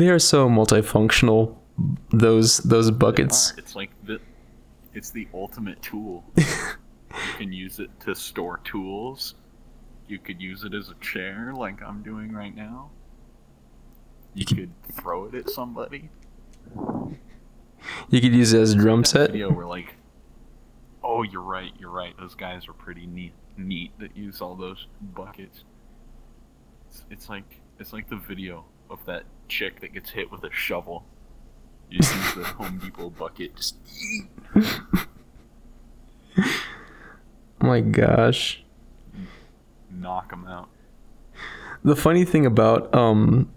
they are so multifunctional. Those those buckets. It's like the, it's the ultimate tool. you can use it to store tools. You could use it as a chair, like I'm doing right now. You could throw it at somebody. You could use it as a drum set. Video where like, oh, you're right, you're right. Those guys are pretty neat, neat that use all those buckets. It's, it's like it's like the video of that chick that gets hit with a shovel. You just use the Home Depot bucket. Just Oh my gosh. knock them out. The funny thing about um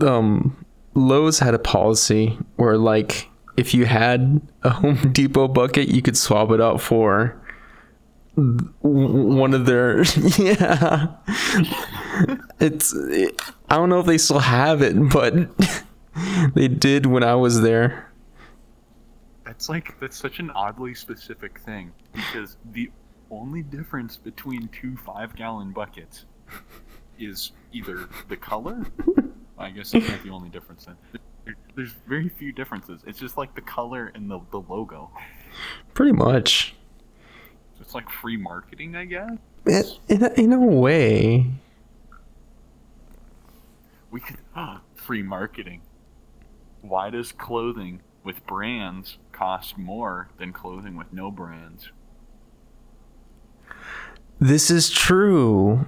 um Lowe's had a policy where like if you had a Home Depot bucket, you could swap it out for one of their yeah. It's it, I don't know if they still have it, but they did when I was there. That's like that's such an oddly specific thing because the only difference between two five gallon buckets is either the color. I guess that's not the only difference. Then there's very few differences. It's just like the color and the the logo. Pretty much. It's like free marketing, I guess. In, in, a, in a way. We could free marketing. Why does clothing with brands cost more than clothing with no brands? This is true.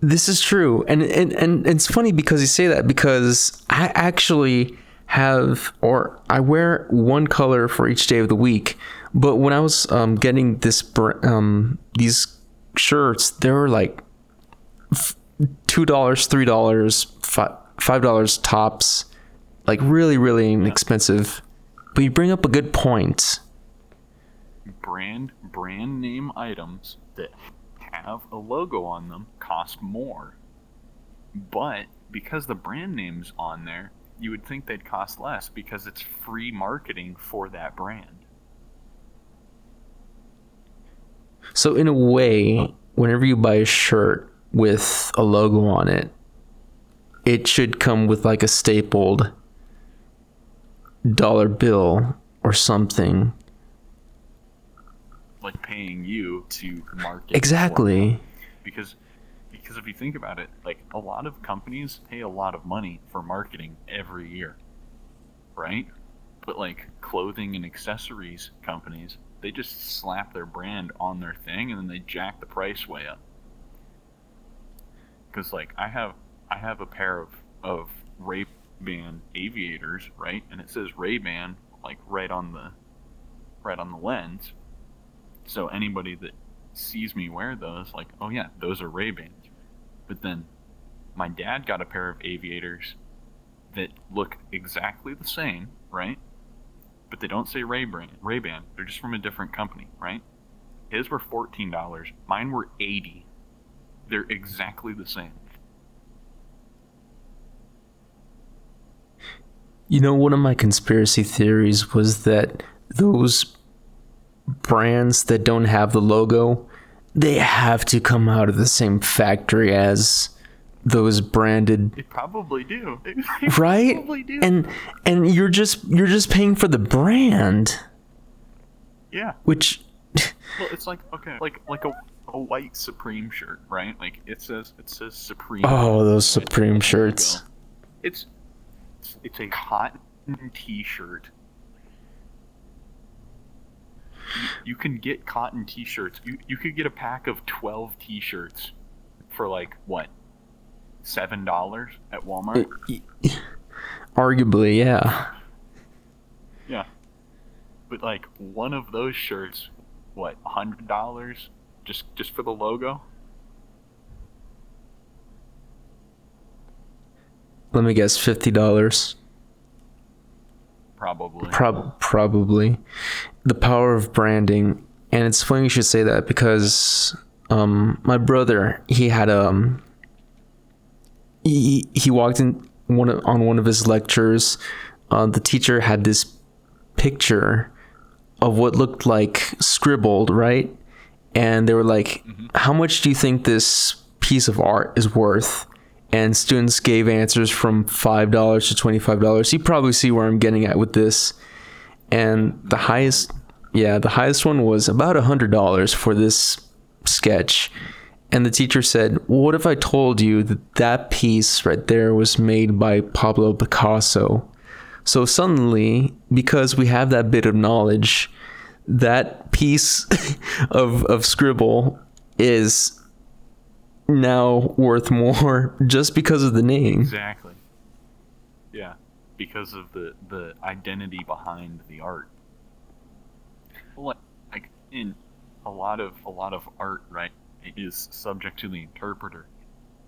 This is true. And, and and it's funny because you say that because I actually have or I wear one color for each day of the week. But when I was um, getting this um, these shirts, they were like two dollars, three dollars, five dollars tops, like really, really inexpensive. But you bring up a good point. brand brand name items that have a logo on them cost more. But because the brand name's on there, you would think they'd cost less because it's free marketing for that brand. So in a way, whenever you buy a shirt with a logo on it, it should come with like a stapled dollar bill or something. Like paying you to market Exactly. because because if you think about it, like a lot of companies pay a lot of money for marketing every year. Right? But like clothing and accessories companies, they just slap their brand on their thing and then they jack the price way up. Cuz like I have I have a pair of of Ray-Ban aviators, right? And it says Ray-Ban like right on the right on the lens. So anybody that sees me wear those, like, oh yeah, those are Ray Bans. But then my dad got a pair of aviators that look exactly the same, right? But they don't say Ray Ban. Ray Ban. They're just from a different company, right? His were fourteen dollars. Mine were eighty. They're exactly the same. You know, one of my conspiracy theories was that those brands that don't have the logo, they have to come out of the same factory as those branded They probably do. They right probably do. and and you're just you're just paying for the brand yeah. which Well, it's like okay, like like a a white Supreme shirt, right? Like it says it says Supreme. oh those supreme shirts It's it's, it's a cotton T-shirt. You, you can get cotton T-shirts. You you could get a pack of twelve T-shirts for like what seven dollars at Walmart. arguably yeah Yeah, but like one of those shirts, what a hundred dollars just just for the logo? let me guess $50 Probably. Prob- probably the power of branding and it's funny you should say that because um my brother he had um he, he walked in one of, on one of his lectures uh, the teacher had this picture of what looked like scribbled right and they were like how much do you think this piece of art is worth and students gave answers from five dollars to twenty five dollars. You probably see where I'm getting at with this. And the highest, yeah, the highest one was about a hundred dollars for this sketch. And the teacher said, "What if I told you that that piece right there was made by Pablo Picasso?" So suddenly, because we have that bit of knowledge, that piece of of scribble is now worth more just because of the name. Exactly. Yeah, because of the the identity behind the art. Like, like in a lot of a lot of art, right, is subject to the interpreter.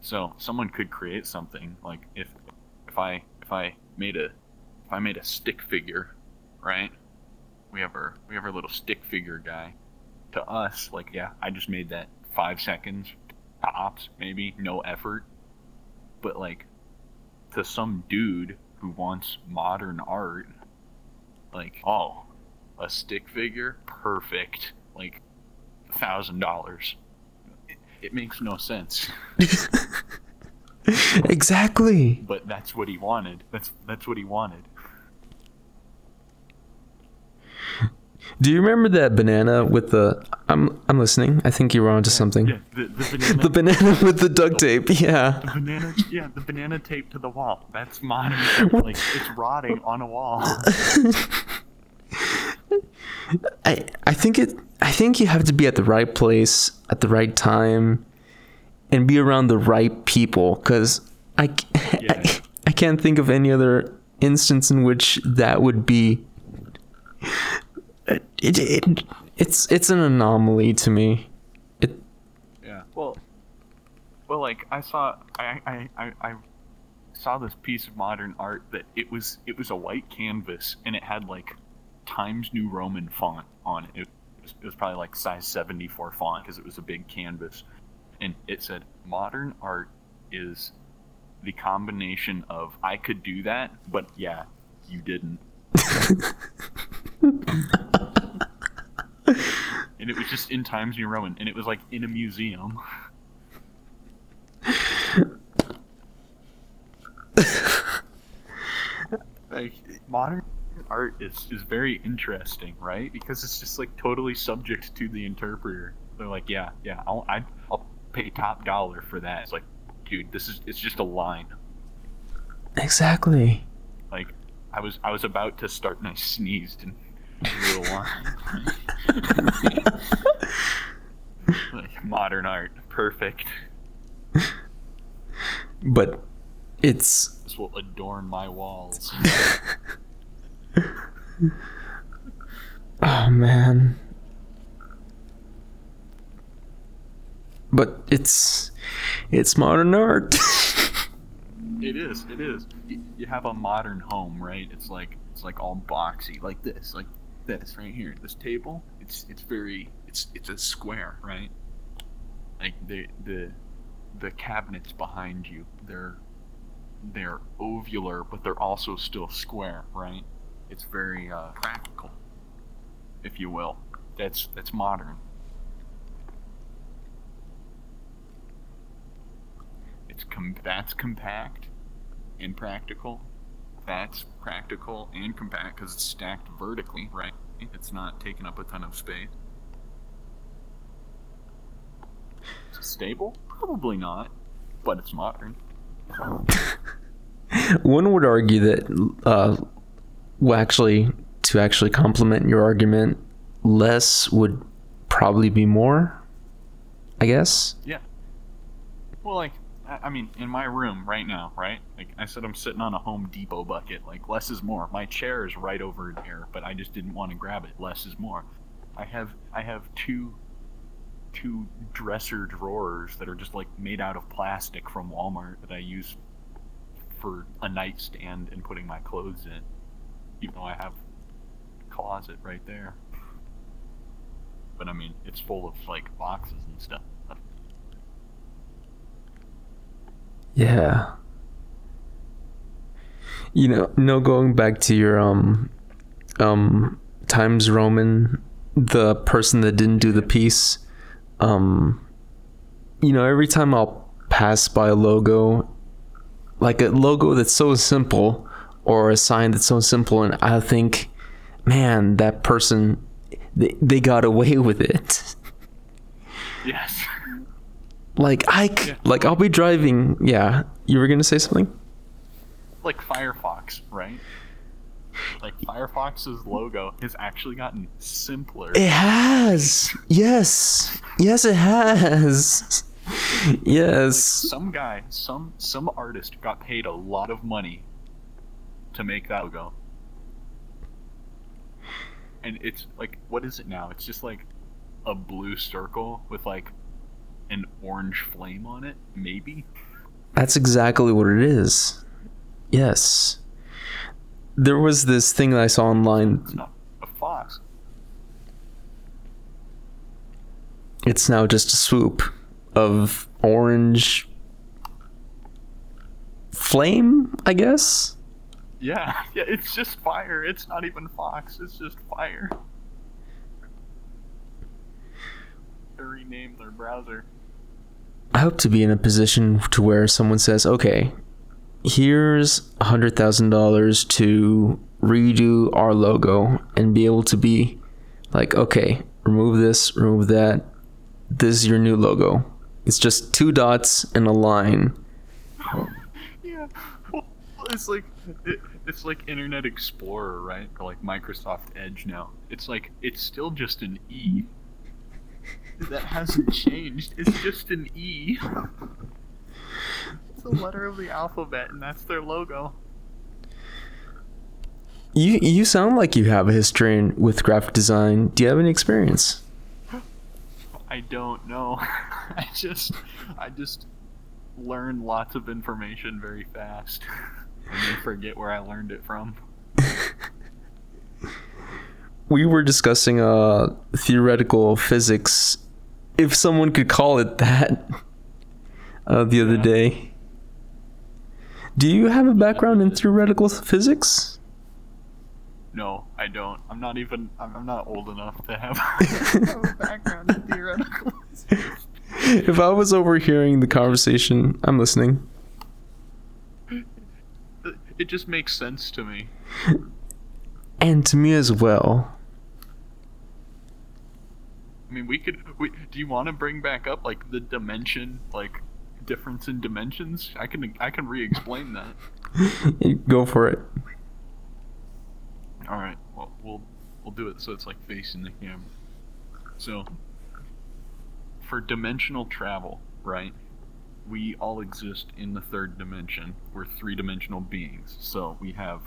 So someone could create something like if if I if I made a if I made a stick figure, right? We have our we have our little stick figure guy. To us, like yeah, I just made that five seconds tops, maybe no effort. But like to some dude who wants modern art, like oh, a stick figure, perfect, like a thousand dollars. It makes no sense. exactly. But that's what he wanted. That's that's what he wanted. Do you remember that banana with the? I'm I'm listening. I think you were onto something. Yeah, the, the banana. The banana with the duct tape. Yeah. the banana, yeah, the banana tape to the wall. That's modern. Like it's rotting on a wall. I I think it. I think you have to be at the right place at the right time, and be around the right people. Cause I c- Yeah. I, I can't think of any other instance in which that would be. Uh, it, it, it's it's an anomaly to me. It Yeah. Well, well, like I saw, I, I, I, I saw this piece of modern art that it was, it was a white canvas and it had like Times New Roman font on it. It was, probably like size 74 font because it was a big canvas, and it said modern art is the combination of I could do that, but yeah, you didn't. and it was just in Times New Roman, and it was like in a museum. like modern art is is very interesting, right? Because it's just like totally subject to the interpreter. They're like, yeah, yeah, I'll I, I'll pay top dollar for that. It's like, dude, this is it's just a line. exactly. Like, I was I was about to start and I sneezed and drew a line. like modern art, perfect. But it's This will adorn my walls. oh man. But it's it's modern art. It is. It is. You, have a modern home, right? It's like it's like all boxy, like this, like this right here. This table, it's it's very it's it's a square, right? Like the the the cabinets behind you, they're they're ovular, but they're also still square, right? It's very uh, practical, if you will. That's that's modern. It's com- that's compact and practical. That's practical and compact because it's stacked vertically, right? It's not taking up a ton of space. Is it stable? Probably not, but it's modern. One would argue that uh well actually to actually complement your argument, less would probably be more. I guess. Yeah. Well, like, I mean, in my room right now, right? Like, I said I'm sitting on a Home Depot bucket. Like, less is more. My chair is right over there, but I just didn't want to grab it. Less is more. I have, I have two, two dresser drawers that are just like made out of plastic from Walmart that I use for a nightstand and putting my clothes in. Even though I have a closet right there. But I mean, it's full of like boxes and stuff. Yeah. You know, no going back to your um um Times Roman, the person that didn't do the piece, um you know, every time I'll pass by a logo like a logo that's so simple or a sign that's so simple and I think man, that person they, they got away with it. Yes. Like I c- like I'll be driving. Yeah, you were gonna say something. like Firefox, right? Like Firefox's logo has actually gotten simpler. It has. Yes. Yes, it has. Yes. Some guy, some some artist got paid a lot of money to make that logo. And it's like what is it now? It's just like a blue circle with like an orange flame on it, maybe. That's exactly what it is. Yes. There was this thing that I saw online. It's not a fox. It's now just a swoop of orange flame, I guess. Yeah, yeah, it's just fire. It's not even fox. It's just fire. To rename their browser. I hope to be in a position to where someone says, "Okay, here's a hundred thousand dollars to redo our logo," and be able to be like, "Okay, remove this, remove that. This is your new logo. It's just two dots and a line." Yeah, well, it's like it, it's like Internet Explorer, right? Or like Microsoft Edge now. It's like it's still just an E. That hasn't changed. It's just an E. It's a letter of the alphabet, and that's their logo. You you sound like you have a history in, with graphic design. Do you have any experience? I don't know. I just I just learn lots of information very fast. And then forget where I learned it from. we were discussing uh theoretical physics if someone could call it that uh, the other Yeah. day do you have a background in theoretical physics No, I don't. I'm not even I'm, I'm not old enough to have, have a background in theoretical. Physics. If i was overhearing the conversation i'm listening It just makes sense to me. and to me as well I mean, we could. We, do you want to bring back up like the dimension, like difference in dimensions? I can I can re-explain that. go for it All right. Well, we'll we'll do it so it's like facing the camera. So, for dimensional travel, right? We all exist in the third dimension. We're three-dimensional beings. So we have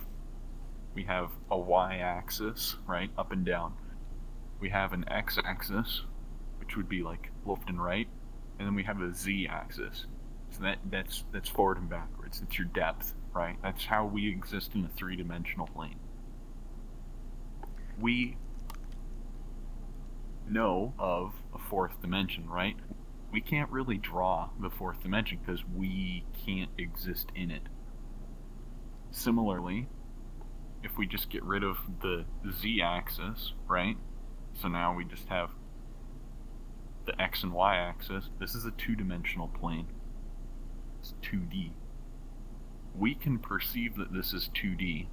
we have a y-axis, right, up and down. We have an x-axis, which would be like left and right, and then we have a z-axis. So that that's that's forward and backwards. It's your depth, right? That's how we exist in a three-dimensional plane we know of a fourth dimension, right? We can't really draw the fourth dimension because we can't exist in it. Similarly, if we just get rid of the z axis, right? So now we just have the x and y axis. This is a two dimensional plane. It's 2D. We can perceive that this is 2D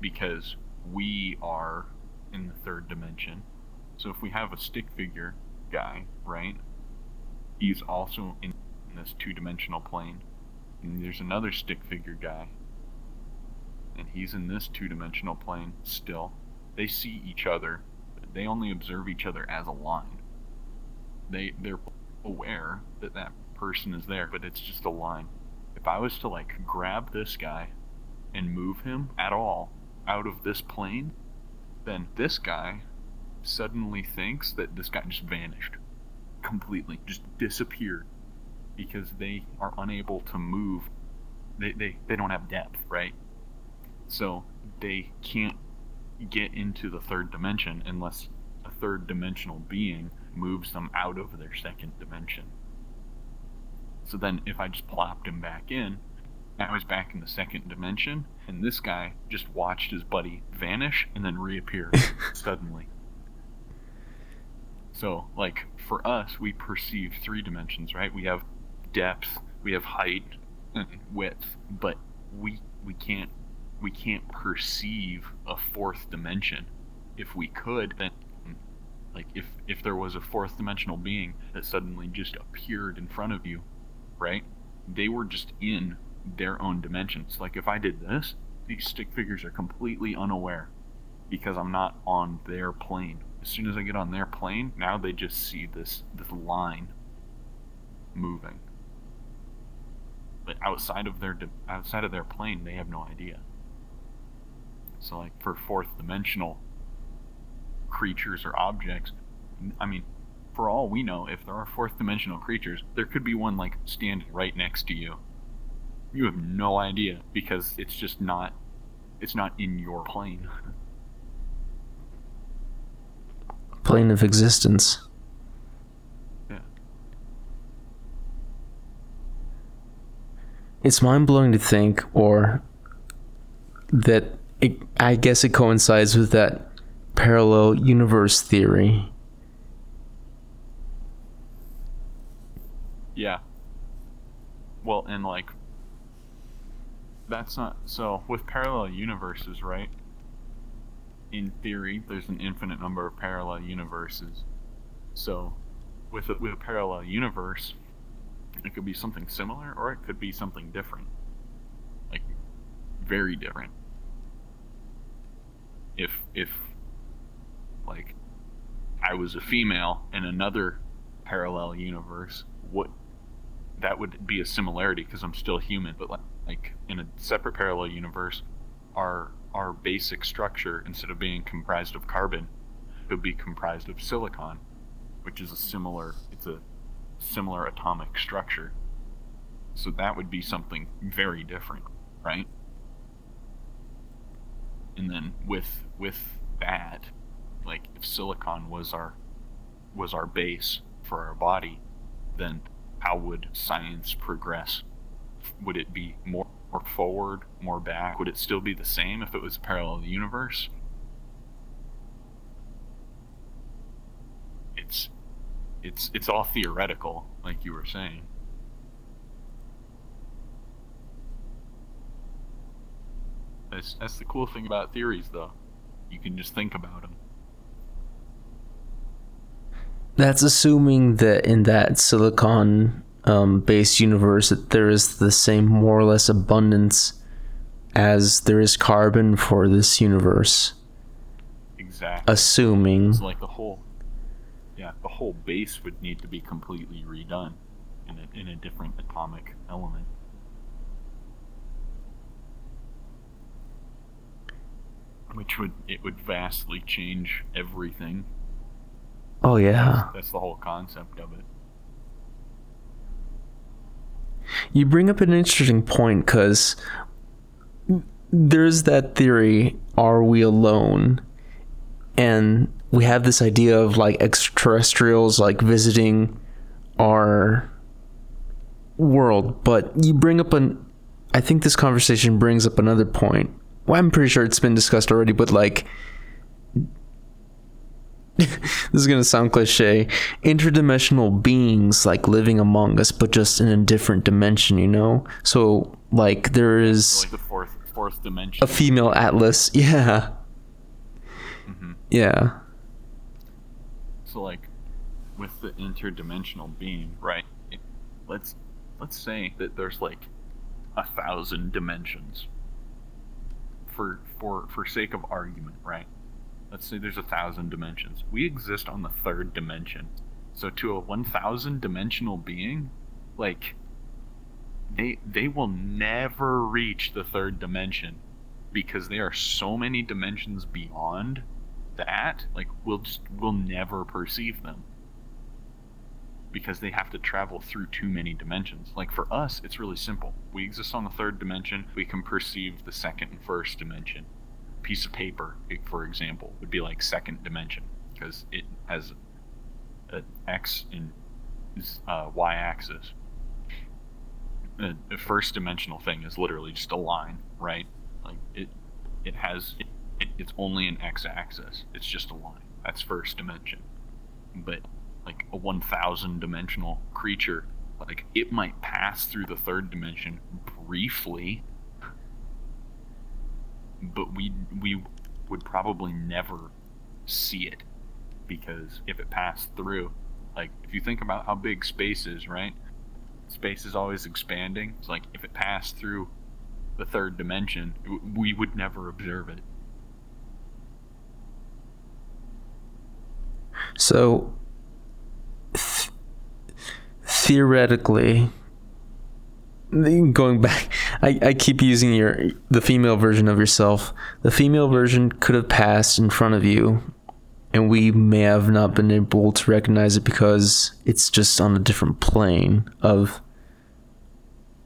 because we are in the third dimension. So if we have a stick figure guy, right? He's also in, this two dimensional plane. And there's another stick figure guy. And he's in this two dimensional plane still. They see each other. but They only observe each other as a line. They they're aware that that person is there, but it's just a line. If I was to like grab this guy and move him at all out of this plane, then this guy suddenly thinks that this guy just vanished completely, just disappeared because they are unable to move. They, they, they don't have depth, right? So they can't get into the third dimension unless a third dimensional being moves them out of their second dimension. So then if I just plopped him back in, I was back in the second dimension, and this guy just watched his buddy vanish and then reappear suddenly. So, like, for us, we perceive three dimensions, right? We have depth, we have height, and width, but we we can't we can't perceive a fourth dimension. If we could, then like if if there was a fourth dimensional being that suddenly just appeared in front of you, right? They were just in their own dimensions. Like if I did this, these stick figures are completely unaware because I'm not on their plane. As soon as I get on their plane, now they just see this this line moving. But outside of their outside of their plane, they have no idea. So like for fourth dimensional creatures or objects, I mean, for all we know, if there are fourth dimensional creatures, there could be one like standing right next to you. You have no idea because it's just not it's not in your plane. Plane of existence. Yeah. It's mind blowing to think, or that it, I guess it coincides with that parallel universe theory. Yeah. Well, and like that's not so with parallel universes, right? In theory, there's an infinite number of parallel universes. So, with a, with a parallel universe, it could be something similar or it could be something different. Like very different. If if like I was a female in another parallel universe, what that would be a similarity because I'm still human, but like, like in a separate parallel universe, our our basic structure instead of being comprised of carbon could be comprised of silicon, which is a similar it's a similar atomic structure. So that would be something very different, right? And then with with that, like if silicon was our was our base for our body, then how would science progress? Would it be more, more forward, more back? Would it still be the same if it was a parallel universe? It's it's it's all theoretical, like you were saying. That's that's the cool thing about theories, though. You can just think about them. That's assuming that in that silicon um, based universe that there is the same more or less abundance as there is carbon for this universe. Exactly. Assuming. It's like the whole, yeah, the whole base would need to be completely redone in a, in a different atomic element. Which would it would vastly change everything Oh yeah. That's the whole concept of it. You bring up an interesting point because there's that theory: Are we alone? And we have this idea of like extraterrestrials like visiting our world, but you bring up an. I think this conversation brings up another point. Well, I'm pretty sure it's been discussed already, but like this is gonna sound cliche interdimensional beings like living among us but just in a different dimension you know so like there is So like the fourth fourth dimension. a female atlas yeah Mhm. yeah So like with the interdimensional being, right? Let's let's say that there's like a thousand dimensions. For for for sake of argument, right? Let's say there's a thousand dimensions. We exist on the third dimension. So to a one thousand dimensional being, like they they will never reach the third dimension because they are so many dimensions beyond that like we'll just we'll never perceive them because they have to travel through too many dimensions like for us it's really simple we exist on the third dimension we can perceive the second and first dimension piece of paper for example would be like second dimension because it has an x and uh, y axis the, first dimensional thing is literally just a line right? Like it it has it, it, it's only an x-axis. It's just a line. That's first dimension. But like a 1000 dimensional creature Like it might pass through the third dimension briefly, but we we would probably never see it because if it passed through, like if you think about how big space is, right? Space is always expanding. It's like if it passed through the third dimension, we would never observe it. So, th- theoretically, going back, I, I keep using your the female version of yourself. The female version could have passed in front of you, and we may have not been able to recognize it because it's just on a different plane of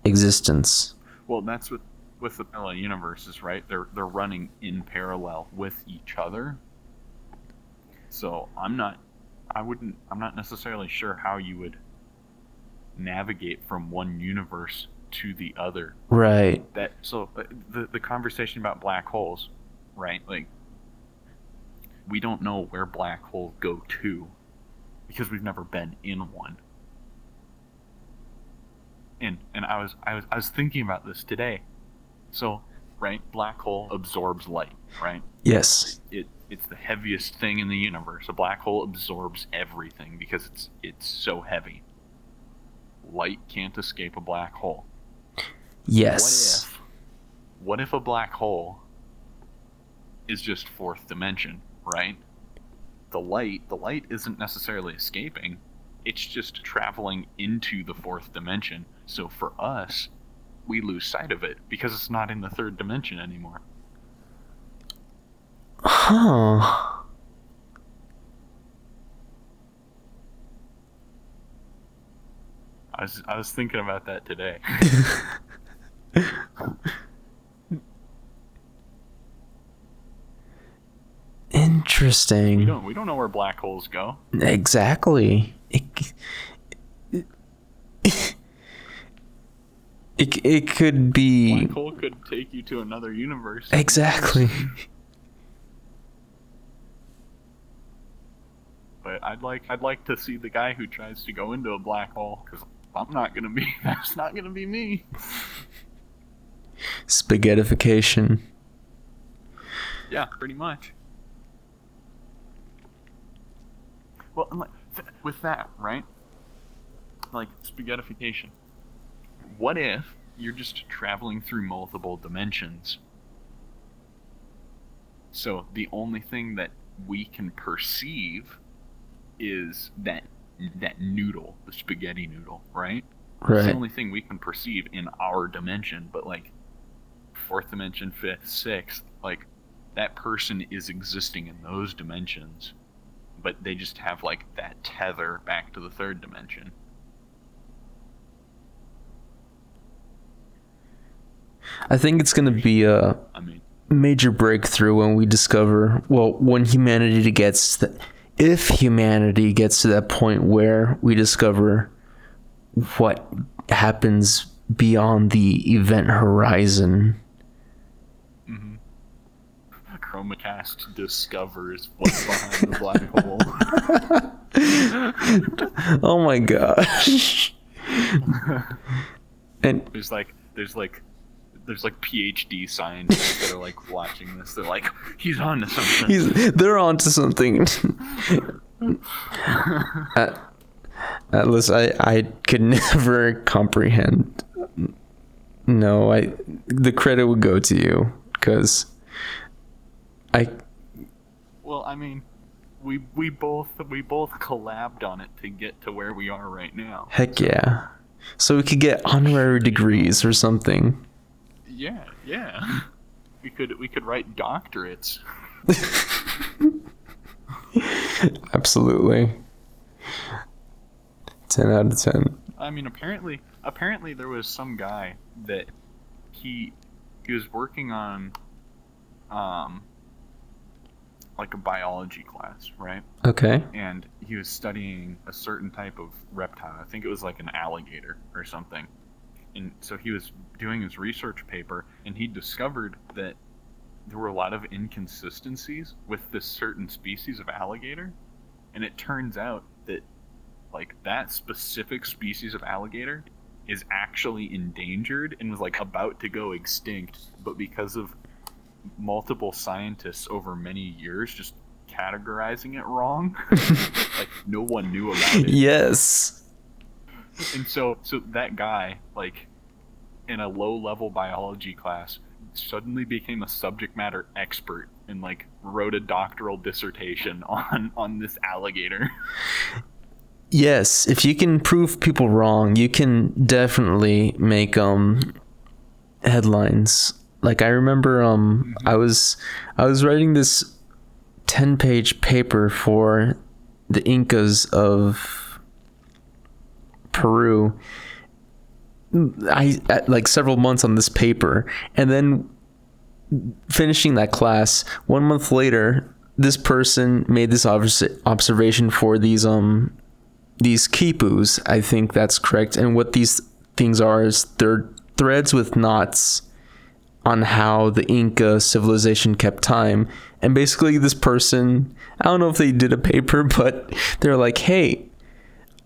existence. Well, that's what with the parallel universes, right? They're they're running in parallel with each other. So I'm not, I wouldn't, I'm not necessarily sure how you would navigate from one universe to the other. Right. That so uh, the the conversation about black holes, right? Like we don't know where black holes go to because we've never been in one. And and I was I was I was thinking about this today. So, right, black hole absorbs light, right? Yes. It it's the heaviest thing in the universe. A black hole absorbs everything because it's it's so heavy. Light can't escape a black hole. Yes. What if what if a black hole is just fourth dimension, right? The light the light isn't necessarily escaping. It's just traveling into the fourth dimension. So for us, we lose sight of it because it's not in the third dimension anymore. Huh. I was I was thinking about that today. Interesting. we don't we don't know where black holes go. Exactly. It, it, it it could be Black hole could take you to another universe. exactly. But I'd like I'd like to see the guy who tries to go into a black hole because I'm not gonna be that's not gonna be me. Spaghettification. Yeah, pretty much. Well, and like, th- with that, right? Like spaghettification. What if you're just traveling through multiple dimensions? So the only thing that we can perceive is that that noodle, the spaghetti noodle, right? It's Right. the only thing we can perceive in our dimension, but like fourth dimension, fifth, sixth, like that person is existing in those dimensions, but they just have like that tether back to the third dimension. I think it's going to be a I mean, major breakthrough when we discover, well, when humanity gets, the, if humanity gets to that point where we discover what happens beyond the event horizon. Kroma Kast discovers what's behind the black hole. Oh my gosh. and There's like, there's like, there's like PhD scientists that are like watching this. They're like, he's on to something. he's, they're onto something. At- Atlas, I, I could never comprehend. No, I the credit would go to you because I Well, I mean, we we both we both collabed on it to get to where we are right now. heck yeah. So we could get honorary degrees or something. Yeah, yeah. We could we could write doctorates. Absolutely. Ten out of ten. I mean, apparently apparently there was some guy that he he was working on um like a biology class, right? Okay. and he was studying a certain type of reptile. I think it was like an alligator or something. And so he was doing his research paper, and he discovered that there were a lot of inconsistencies with this certain species of alligator. And it turns out that, like that specific species of alligator is actually endangered and was like about to go extinct, but because of multiple scientists over many years just categorizing it wrong, like no one knew about it. Yes. And so so that guy like in a low level biology class suddenly became a subject matter expert and like wrote a doctoral dissertation on on this alligator. Yes, if you can prove people wrong, you can definitely make um headlines. Like I remember um I was I was writing this 10-page paper for the Incas of Peru. I like several months on this paper and then finishing that class, one month later, this person made this obs- observation for these um these quipus. I think that's correct. And what these things are is they're threads with knots on how the Inca civilization kept time. And basically, this person, I don't know if they did a paper, but they're like, hey,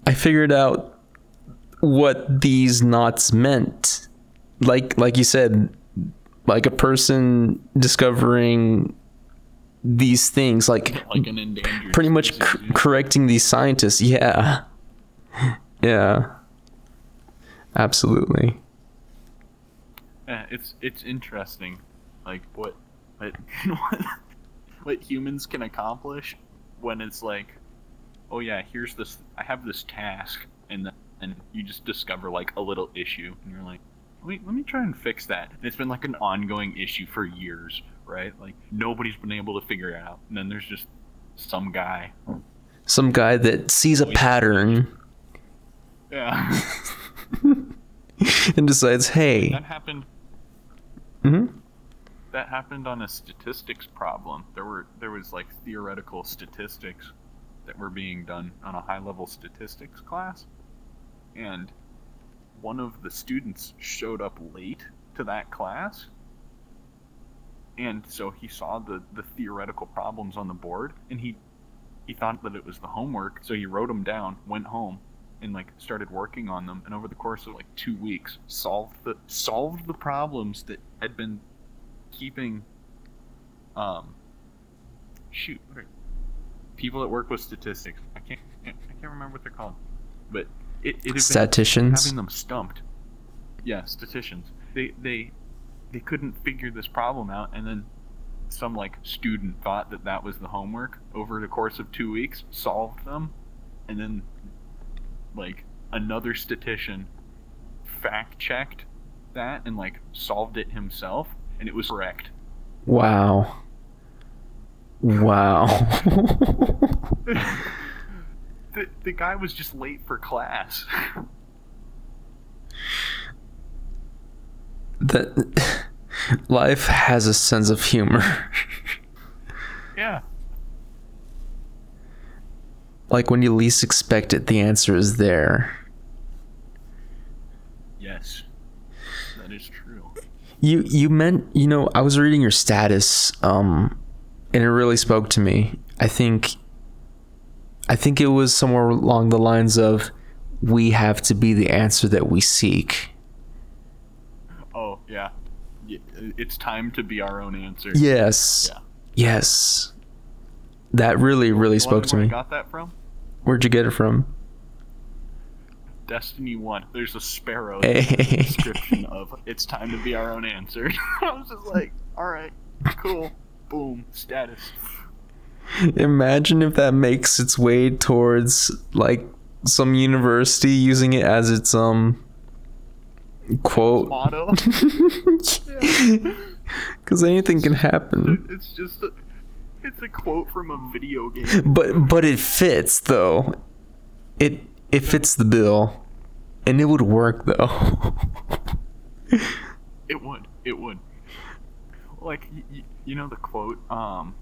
I figured out what these knots meant. Like, like you said, like a person discovering these things, like like an endangered pretty much species, c- yeah. correcting these scientists. Yeah, yeah, absolutely. Yeah, it's it's interesting, like what what what, what humans can accomplish when it's like, oh yeah, here's this. I have this task, and then and you just discover like a little issue, and you're like, wait, let me try and fix that. And it's been like an ongoing issue for years, right? Like nobody's been able to figure it out, and then there's just some guy. Some guy that sees a pattern Yeah, and decides, hey, that happened. Mhm. that happened on a statistics problem. There were there was like theoretical statistics that were being done on a high level statistics class, and one of the students showed up late to that class, and so he saw the the theoretical problems on the board, and he he thought that it was the homework, so he wrote them down, went home, and like started working on them, and over the course of like two weeks, solved the solved the problems that had been keeping um shoot are- people that work with statistics i can't i can't remember what they're called but it, it statisticians. having them stumped. Yeah statisticians. They they they couldn't figure this problem out and then some like student thought that that was the homework. Over the course of two weeks solved them and then like another statistician fact checked that and like solved it himself and it was correct Wow. Wow. the, the guy was just late for class that life has a sense of humor. yeah like when you least expect it, the answer is there. yes that is true You you meant you know I was reading your status, um, and it really spoke to me. I think. I think it was somewhere along the lines of, "We have to be the answer that we seek." oh yeah it's time to be our own answer Yes. Yeah. Yes. That really really spoke to where me. I got that from Where'd you get it from? Destiny 1. There's a sparrow Hey. description of it's time to be our own answer. I was just like, alright, cool. Boom, status. Imagine if that makes its way towards like some university using it as its um quote Motto. because anything can happen it's just a, it's a quote from a video game. but but it fits though it it fits the bill and it would work though It would. It would. Like, y- y- you know the quote, um,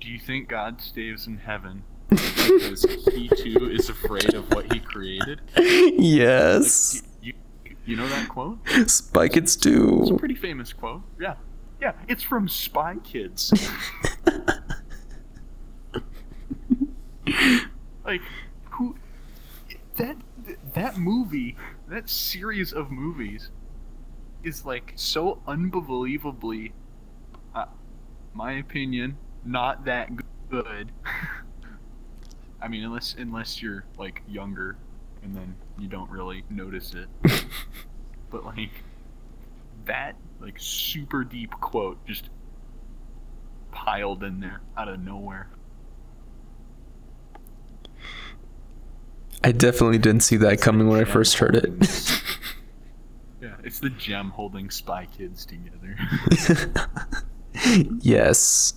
do you think God stays in heaven because he too is afraid of what he created? yes You, you know that quote? Spy Kids too. It's a pretty famous quote. Yeah. Yeah, it's from Spy Kids. like who that that movie, that series of movies is like so unbelievably uh, my opinion, not that good. I mean, unless unless you're like younger and then you don't really notice it. but like that like super deep quote just piled in there out of nowhere. I definitely didn't see that coming when I first heard it. yeah, it's the gem holding Spy Kids together. yes.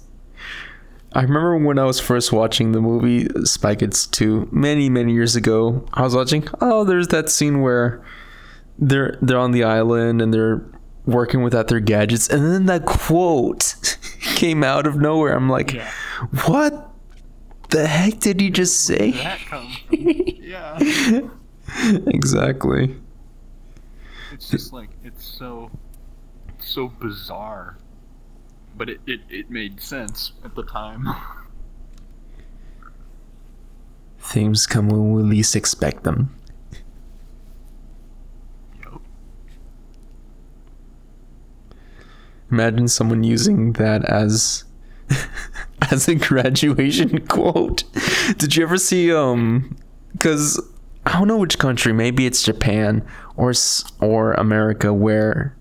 I remember when I was first watching the movie Spy Kids 2 many, many years ago. I was watching, oh, there's that scene where they're they're on the island and they're working without their gadgets and then that quote came out of nowhere. I'm like, yeah. what the heck did he just say? that come from? yeah. exactly. It's just like it's so so bizarre. But it, it, it made sense at the time. Things come when we least expect them. Imagine someone using that as as a graduation quote. Did you ever see um cuz I don't know which country, maybe it's Japan or or America where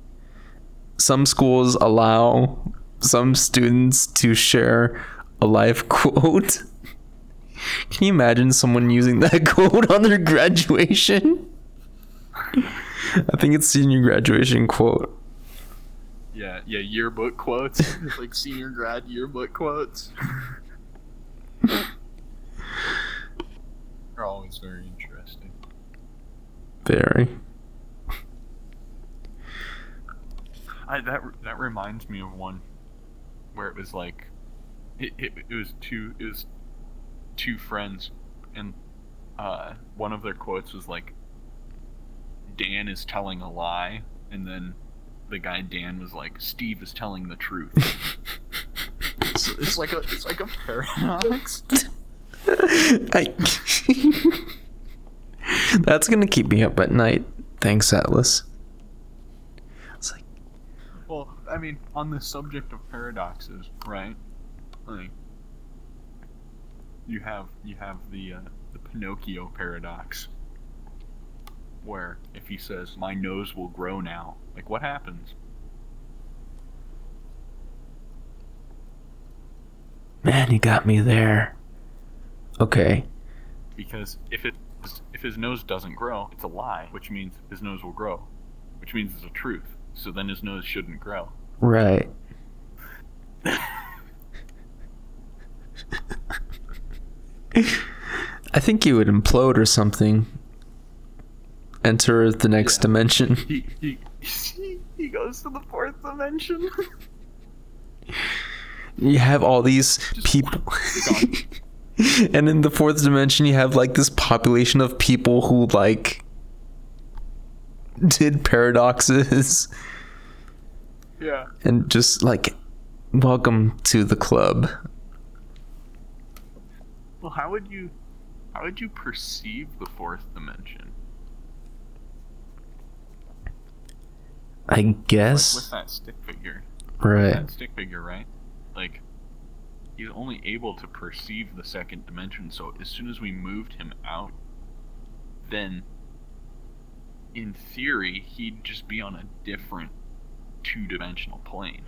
some schools allow some students to share a life quote. Can you imagine someone using that quote on their graduation? I think it's senior graduation quote. Yeah, yeah, yearbook quotes. like senior grad yearbook quotes. They're always very interesting. Very. I, that that reminds me of one where it was like it, it, it was two it was two friends and uh, one of their quotes was like Dan is telling a lie and then the guy Dan was like Steve is telling the truth. it's, it's like a it's like a paradox. I, That's gonna keep me up at night. Thanks, Atlas. Well, I mean, on the subject of paradoxes, right? Like, you have you have the uh, the Pinocchio paradox, where if he says, "My nose will grow now," like what happens? Man, you got me there. Okay. Because if it if his nose doesn't grow, it's a lie, which means his nose will grow, which means it's a truth so then his nose shouldn't grow. Right. I think he would implode or something. Enter the next yeah. dimension. He, he, he goes to the fourth dimension. you have all these Just people. and in the fourth dimension, you have like this population of people who like did paradoxes. Yeah. And just like, welcome to the club. Well, how would you, how would you perceive the fourth dimension? I guess. Like with that stick figure. Right. That stick figure, right? Like, he's only able to perceive the second dimension. So as soon as we moved him out, then in theory, he'd just be on a different two dimensional plane.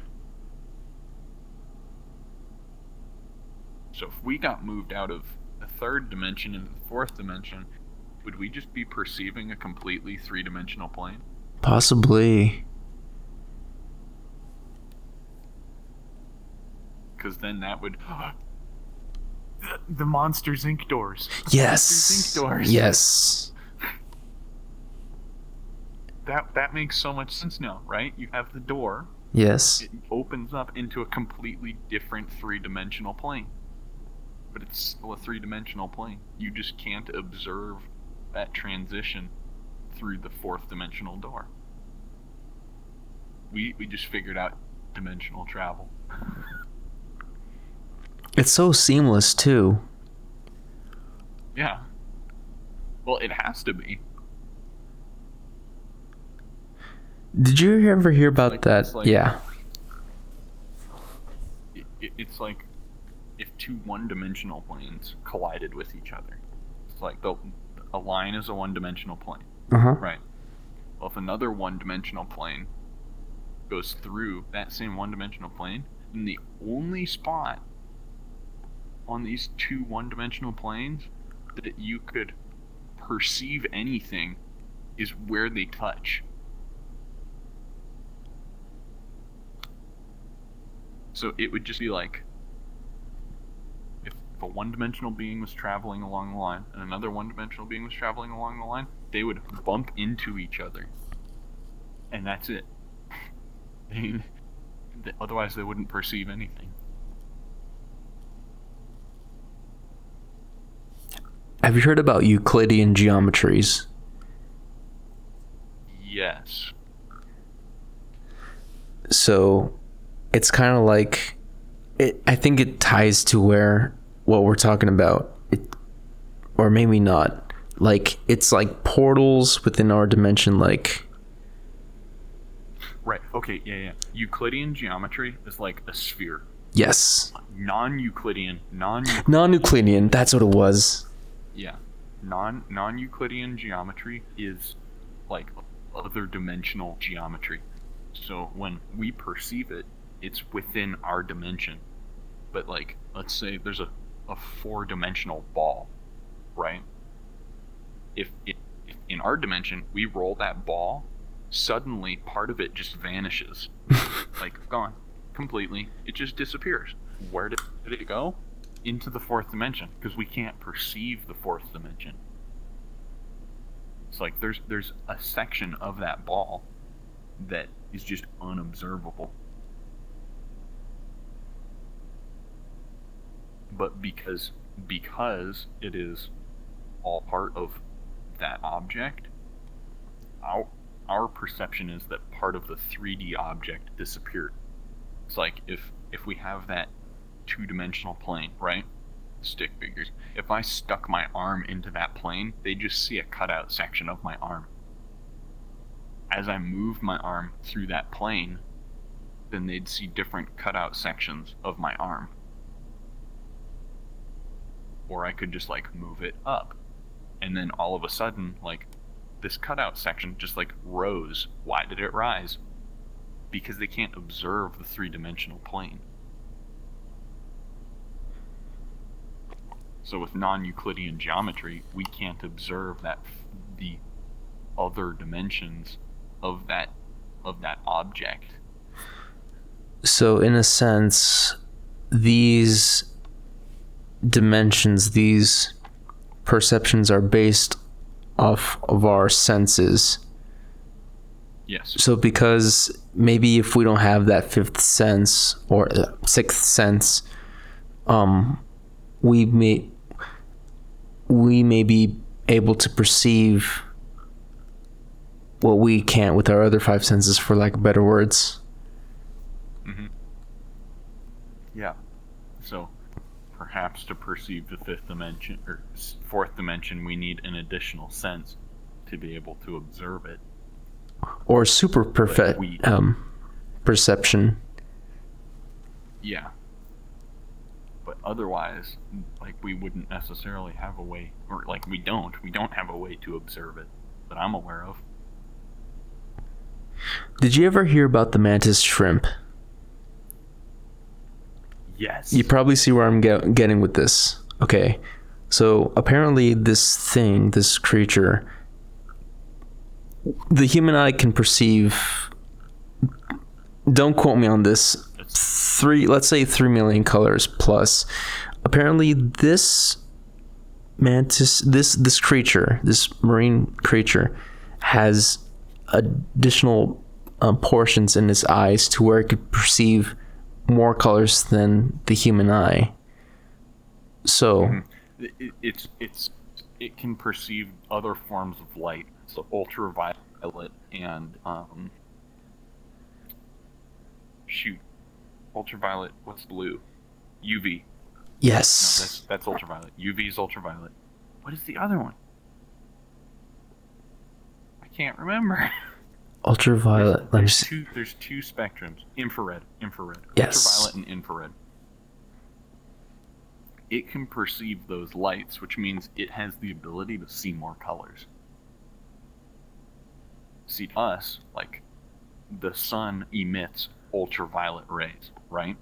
So if we got moved out of a third dimension into the fourth dimension, would we just be perceiving a completely three dimensional plane? Possibly. Because then that would. the, the Monsters Inc. doors. Yes. Monsters Inc. doors. Yes that that makes so much sense now, right? You have the door. Yes. It opens up into a completely different three-dimensional plane. But it's still a three-dimensional plane. You just can't observe that transition through the fourth dimensional door. We we just figured out dimensional travel. it's so seamless too. Yeah. Well, it has to be. Did you ever hear about like- that? like- yeah. It, it, it's like if two one-dimensional planes collided with each other. It's like the a line is a one-dimensional plane, Uh huh. right? Well, if another one-dimensional plane goes through that same one-dimensional plane, then the only spot on these two one-dimensional planes that you could perceive anything is where they touch. So it would just be like if a one dimensional being was traveling along the line and another one dimensional being was traveling along the line, they would bump into each other. And that's it. Otherwise, they wouldn't perceive anything. Have you heard about Euclidean geometries? Yes. So it's kind of like it I think it ties to where what we're talking about. It or maybe not. Like it's like portals within our dimension like Right. Okay. Yeah. Yeah. Euclidean geometry is like a sphere. yes. Non-Euclidean, non Non-Euclidean, that's what it was. Yeah, non non-Euclidean geometry is like other dimensional geometry. So when we perceive it, it's within our dimension. But like, let's say there's a, a four-dimensional ball, right? If, it, if in our dimension we roll that ball, suddenly part of it just vanishes, like gone completely. It just disappears. Where did, did it go? Into the fourth dimension because we can't perceive the fourth dimension. It's like there's there's a section of that ball that is just unobservable. But because because it is all part of that object, our our perception is that part of the 3D object disappeared. It's like if if we have that two-dimensional plane, right? Stick figures. If I stuck my arm into that plane, they'd just see a cutout section of my arm. As I move my arm through that plane, then they'd see different cutout sections of my arm. Or I could just like move it up. And then all of a sudden, like this cutout section just like rose. Why did it rise? Because they can't observe the three dimensional plane. So with non-Euclidean geometry, we can't observe that f- the other dimensions of that of that object. So in a sense, these dimensions, these perceptions are based off of our senses. Yes. So because maybe if we don't have that fifth sense or uh, sixth sense, um, we may we may be able to perceive what we can't with our other five senses, for lack of better words. Mhm. Yeah. So perhaps to perceive the fifth dimension or fourth dimension, we need an additional sense to be able to observe it. Or super perfect um, perception. Yeah. Otherwise, like we wouldn't necessarily have a way, or like we don't, we don't have a way to observe it that I'm aware of. Did you ever hear about the mantis shrimp? Yes. You probably see where I'm get- getting with this. Okay. So apparently, this thing, this creature, the human eye can perceive. Don't quote me on this. Three, let's say three million colors plus. Apparently, this mantis, this this creature, this marine creature, has additional um, portions in its eyes to where it could perceive more colors than the human eye. So, It, it, it's it's it can perceive other forms of light, so ultraviolet and um. Shoot, ultraviolet. What's blue? UV. No, yes. that's that's ultraviolet. UV is ultraviolet. what is the other one? I can't remember. Ultraviolet. Let me There's see. two. There's two spectrums: infrared, infrared, Yes. ultraviolet, and infrared. It can perceive those lights, which means it has the ability to see more colors. See, us like the sun emits ultraviolet rays, right?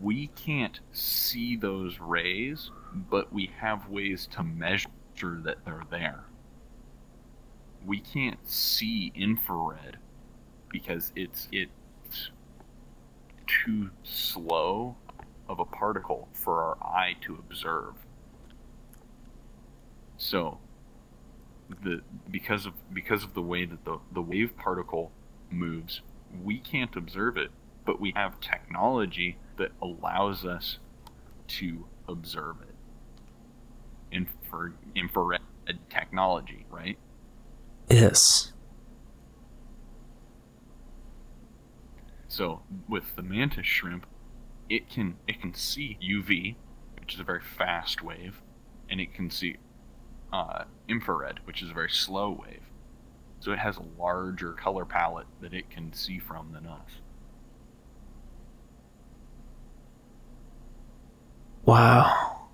We can't see those rays, but we have ways to measure that they're there we can't see infrared because it's it's too slow of a particle for our eye to observe. So the because of because of the way that the, the wave particle moves, we can't observe it, but we have technology that allows us to observe it. Infra, infrared technology, right? Yes. So with the mantis shrimp, it can it can see UV, which is a very fast wave, and it can see uh, infrared, which is a very slow wave. So it has a larger color palette that it can see from than us. Wow.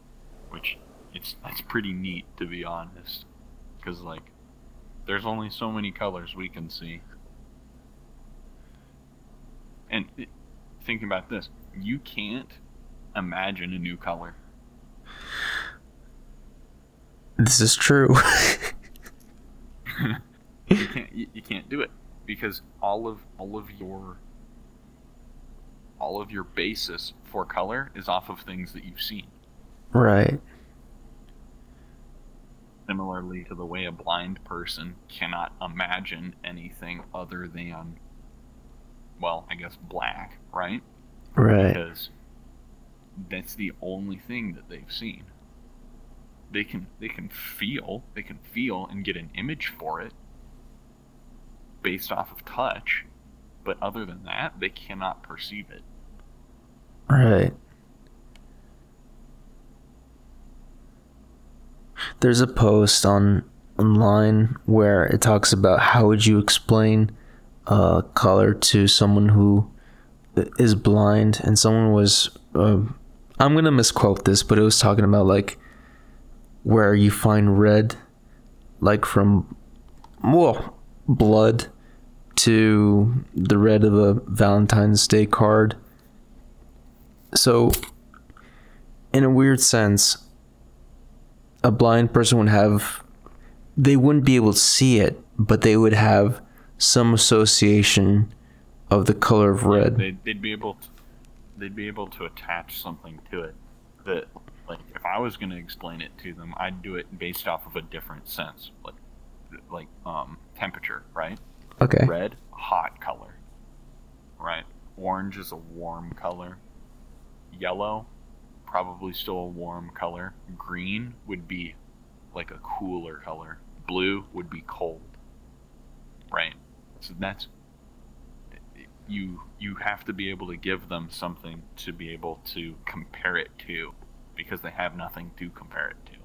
Which it's that's pretty neat to be honest, because like there's only so many colors we can see. And it, think about this: you can't imagine a new color. This is true. you can't you, you can't do it because all of all of your all of your basis for color is off of things that you've seen right. similarly to the way a blind person cannot imagine anything other than well i guess black right Right. because that's the only thing that they've seen they can they can feel they can feel and get an image for it based off of touch but other than that they cannot perceive it Right. There's a post on online where it talks about how would you explain uh, color to someone who is blind, and someone was uh, I'm gonna misquote this, but it was talking about like where you find red, like from well blood to the red of a Valentine's Day card. So in a weird sense a blind person would have they wouldn't be able to see it but they would have some association of the color of red. They'd, they'd be able to they'd be able to attach something to it that like if i was going to explain it to them i'd do it based off of a different sense like like um temperature right okay. Red hot color. Right? Orange is a warm color. Yellow probably still a warm color. Green would be like a cooler color. Blue would be cold. Right? So that's you you have to be able to give them something to be able to compare it to because they have nothing to compare it to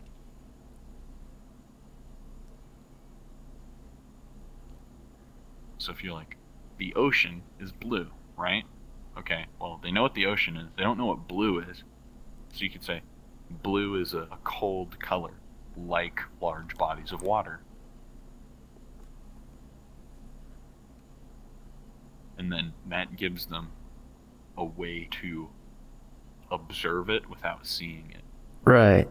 so if you're like the ocean is blue right? Okay well they know what the ocean is. They don't know what blue is. So you could say blue is a, a cold color like large bodies of water. And then that gives them a way to observe it without seeing it. right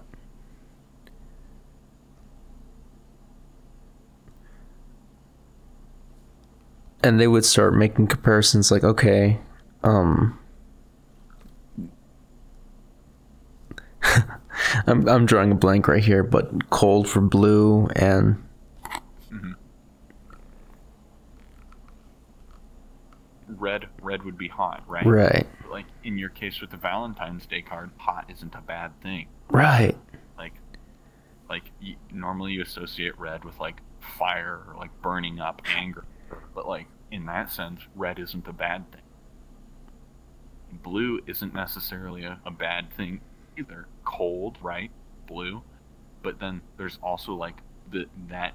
and they would start making comparisons like okay um I'm I'm drawing a blank right here, but cold for blue and Red, red would be hot, right? right, Like in your case with the Valentine's Day card, hot isn't a bad thing. right, Like, like y normally you associate red with like fire or like burning up, anger, but like in that sense, red isn't a bad thing. Blue isn't necessarily a, a bad thing either. Cold, right? Blue, but then there's also like the that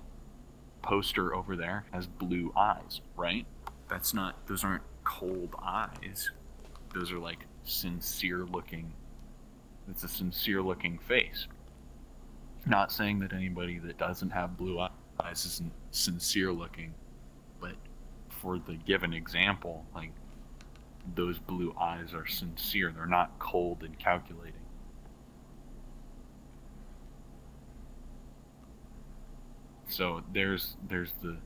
poster over there has blue eyes, right? That's not those aren't cold eyes. Those are like sincere looking it's a sincere looking face. Not saying that anybody that doesn't have blue eyes isn't sincere looking, for the given example, like those blue eyes are sincere. They're not cold and calculating. So there's there's the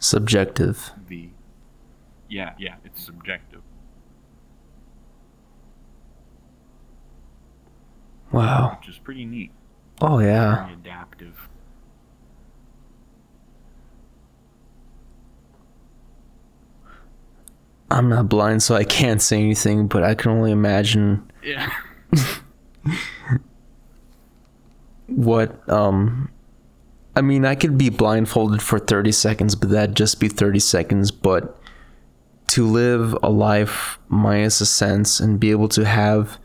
Subjective. the yeah yeah it's subjective. Wow. which is pretty neat. Oh yeah. Very adaptive. I'm not blind, so I can't say anything, but I can only imagine Yeah. what um I mean, I could be blindfolded for 30 seconds, but that'd just be 30 seconds, but to live a life minus a sense and be able to have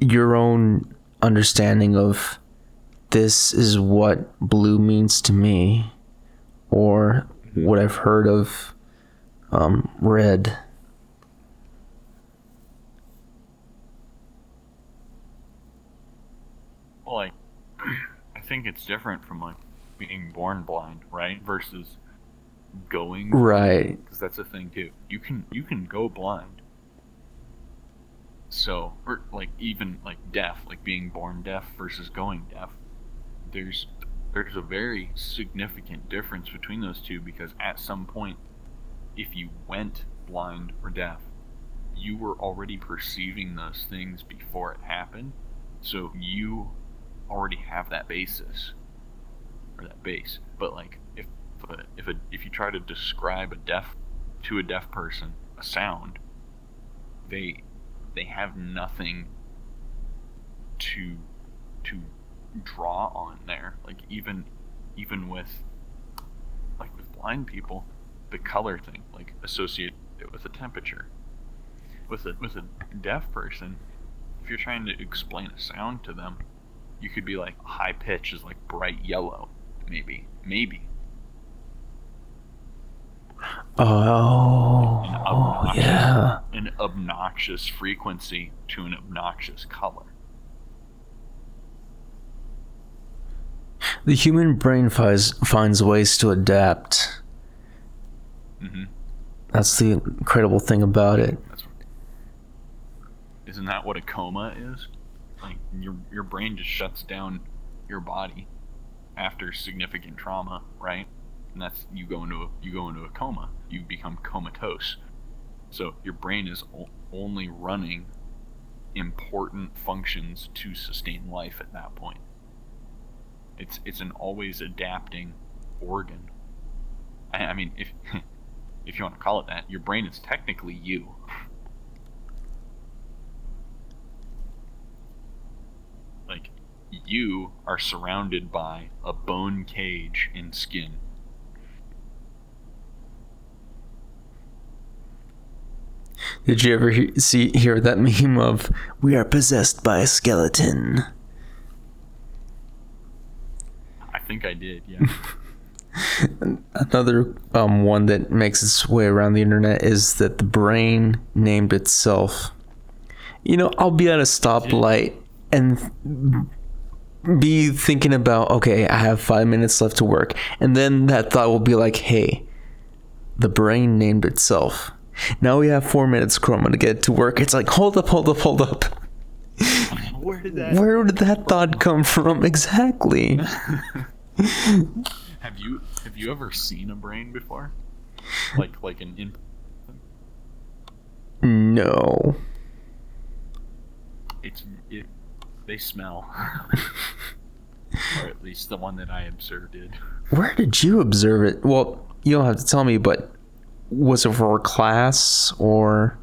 your own understanding of this is what blue means to me or what I've heard of um, red. Well, like, I think it's different from like being born blind, right? Versus going Right. because that's a thing too. You can you can go blind. So, or like even like deaf, like being born deaf versus going deaf. There's there's a very significant difference between those two because at some point, if you went blind or deaf, you were already perceiving those things before it happened. So you already have that basis or that base. But like if if a, if, you try to describe a deaf to a deaf person a sound, they they have nothing to to draw on there. Like even even with like with blind people, the color thing, like associate it with a temperature. With a with a deaf person, if you're trying to explain a sound to them, you could be like high pitch is like bright yellow, maybe. Maybe. Oh, An oh obnoxious- yeah. An obnoxious frequency to an obnoxious color. The human brain finds finds ways to adapt. Hmm That's the incredible thing about it. That's isn't that what a coma is? Like your your brain just shuts down your body after significant trauma, right? And that's you go into a, you go into a coma. You become comatose. So your brain is o- only running important functions to sustain life at that point. It's it's an always adapting organ. I, I mean, if if you want to call it that, your brain is technically you. like you are surrounded by a bone cage and skin. Did you ever he- see hear that meme of "We are possessed by a skeleton"? I think I did, yeah. Another um, one that makes its way around the internet is that the brain named itself. You know, I'll be at a stoplight and be thinking about, okay, I have five minutes left to work. And then that thought will be like, hey, the brain named itself. Now we have four minutes, Kroma, to get to work. It's like, hold up, hold up, hold up. Where did that? Where did that thought come from? Exactly. Have you have you ever seen a brain before? Like like an in No. it's it they smell. or at least the one that I observed did. Where did you observe it? Well, you don't have to tell me, but was it for a class or?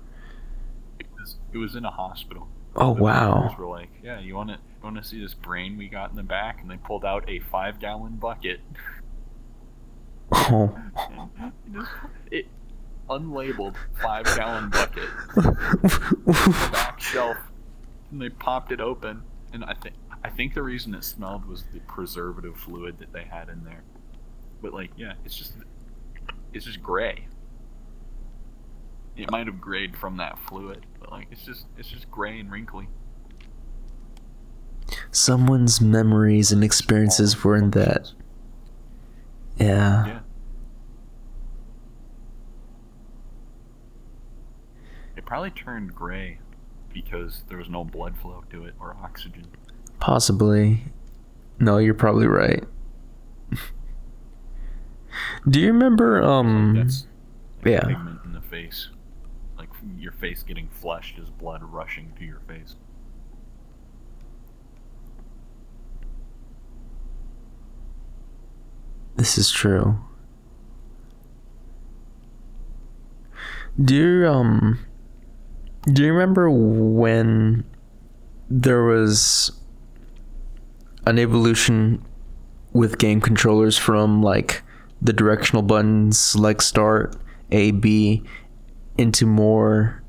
It was it was in a hospital. Oh The wow! were like, "Yeah, you want to want to see this brain we got in the back?" And they pulled out a five gallon bucket. Oh. It unlabeled five gallon bucket back shelf, and they popped it open. And I think I think the reason it smelled was the preservative fluid that they had in there. But like, yeah, it's just it's just gray. It might have grayed from that fluid, but like it's just it's just gray and wrinkly. Someone's memories and experiences were in that. Yeah. Yeah. It probably turned gray because there was no blood flow to it or oxygen. Possibly. No, you're probably right. Do you remember um That's yeah. pigment in the face. Like your face getting flushed as blood rushing to your face. This is true. Do you um do you remember when there was an evolution with game controllers from like the directional buttons select start A B into more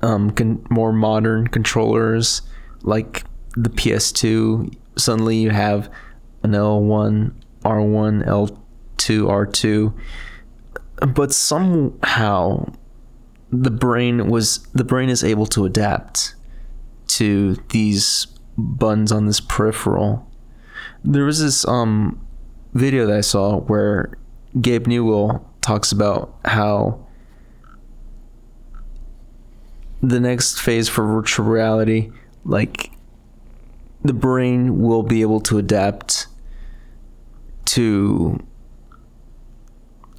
um con- more modern controllers like the PS2 suddenly you have an L1 R1 L2 R2 but somehow the brain was the brain is able to adapt to these buttons on this peripheral. There was this um video that I saw where Gabe Newell talks about how the next phase for virtual reality, like the brain will be able to adapt to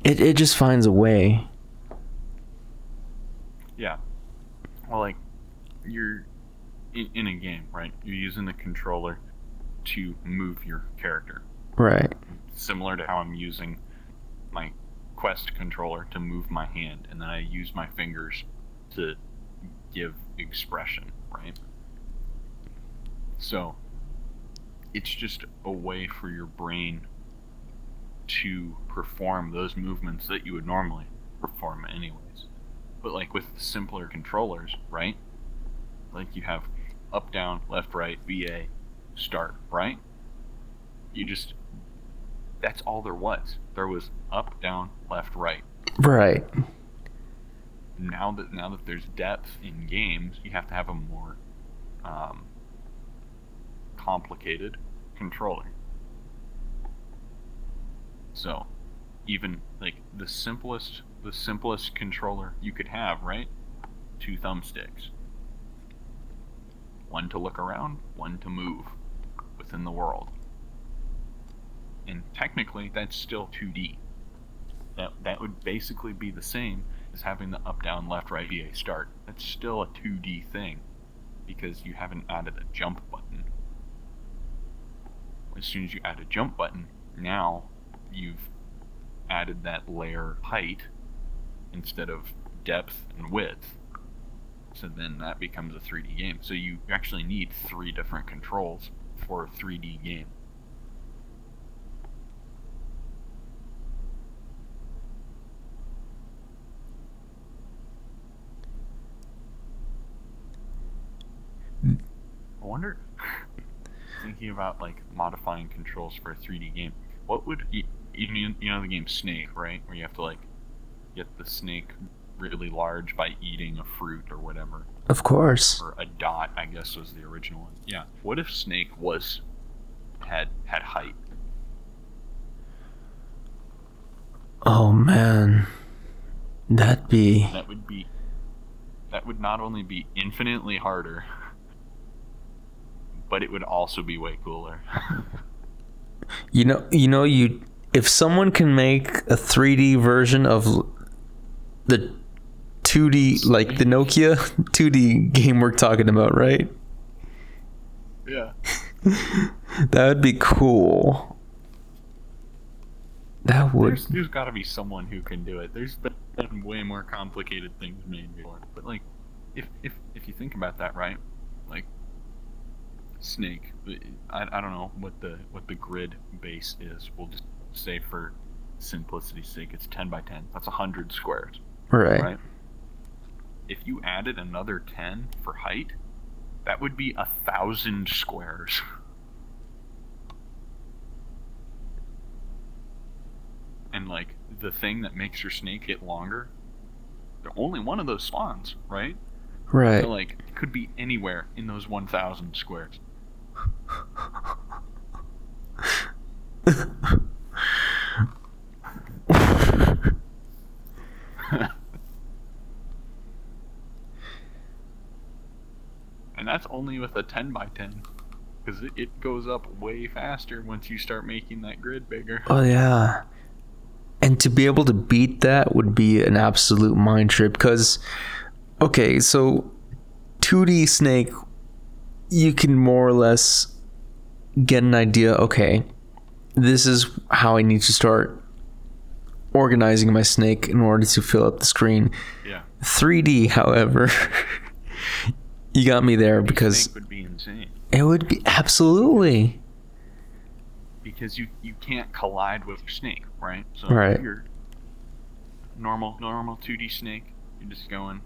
it, it just finds a way. Yeah. Well, like you're in, in a game, right? You're using the controller to move your character, Right. similar to how I'm using my Quest controller to move my hand, and then I use my fingers to give expression, right? So it's just a way for your brain to perform those movements that you would normally perform anyways. But like with simpler controllers, right? Like you have up, down, left, right, VA, start, right? You just that's all there was. There was up, down, left, right. Right. Now that now that there's depth in games, you have to have a more um, complicated controller. So, even like the simplest the simplest controller you could have, right? Two thumbsticks. One to look around, one to move within the world. And technically that's still 2D. That that would basically be the same as having the up down left right VA start. That's still a 2D thing because you haven't added a jump button. As soon as you add a jump button, now you've added that layer height instead of depth and width. So then that becomes a 3D game. So you actually need three different controls for a 3D game. I wonder, thinking about like modifying controls for a 3D game, what would you, you know- the game Snake, right? Where you have to like get the snake really large by eating a fruit or whatever, Of course. or a dot, I guess was the original one. Yeah. What if Snake was had had height? Oh man. That'd be That would be that would not only be infinitely harder, but it would also be way cooler. you know you know you if someone can make a 3D version of the 2D like the Nokia 2D game we're talking about, right? yeah. That would be cool. That would There's, there's got to be someone who can do it. There's been way more complicated things made before. But like, if if if you think about that, right? Like, Snake. I, I don't know what the what the grid base is. We'll just say for simplicity's sake, it's 10 by 10. That's 100 squares, right. right? If you added another 10 for height, That would be a thousand squares. And like the thing that makes your snake get longer, they're only one of those spawns, right? Right. So like it could be anywhere in those one thousand squares. and that's only with a 10 by 10 because it, goes up way faster once you start making that grid bigger Oh yeah. And to be able to beat that would be an absolute mind trip because okay, so 2D Snake you can more or less get an idea, okay, this is how I need to start organizing my snake in order to fill up the screen. yeah. 3D, however, you got me there because snake would be insane. it would be absolutely. Because you you can't collide with your snake right? So Right. you're normal normal 2d snake you're just going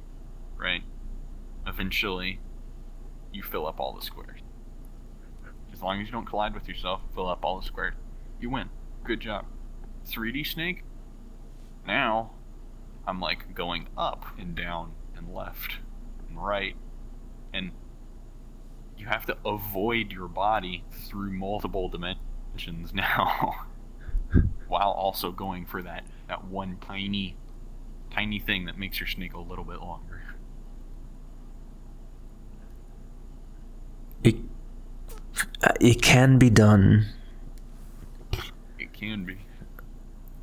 right eventually you fill up all the squares. As long as you don't collide with yourself fill up all the squares. You win. Good job. 3d snake now i'm like going up and down and left and right. And you have to avoid your body through multiple dimensions now while also going for that that one tiny tiny thing that makes your snake a little bit longer. It it can be done. it can be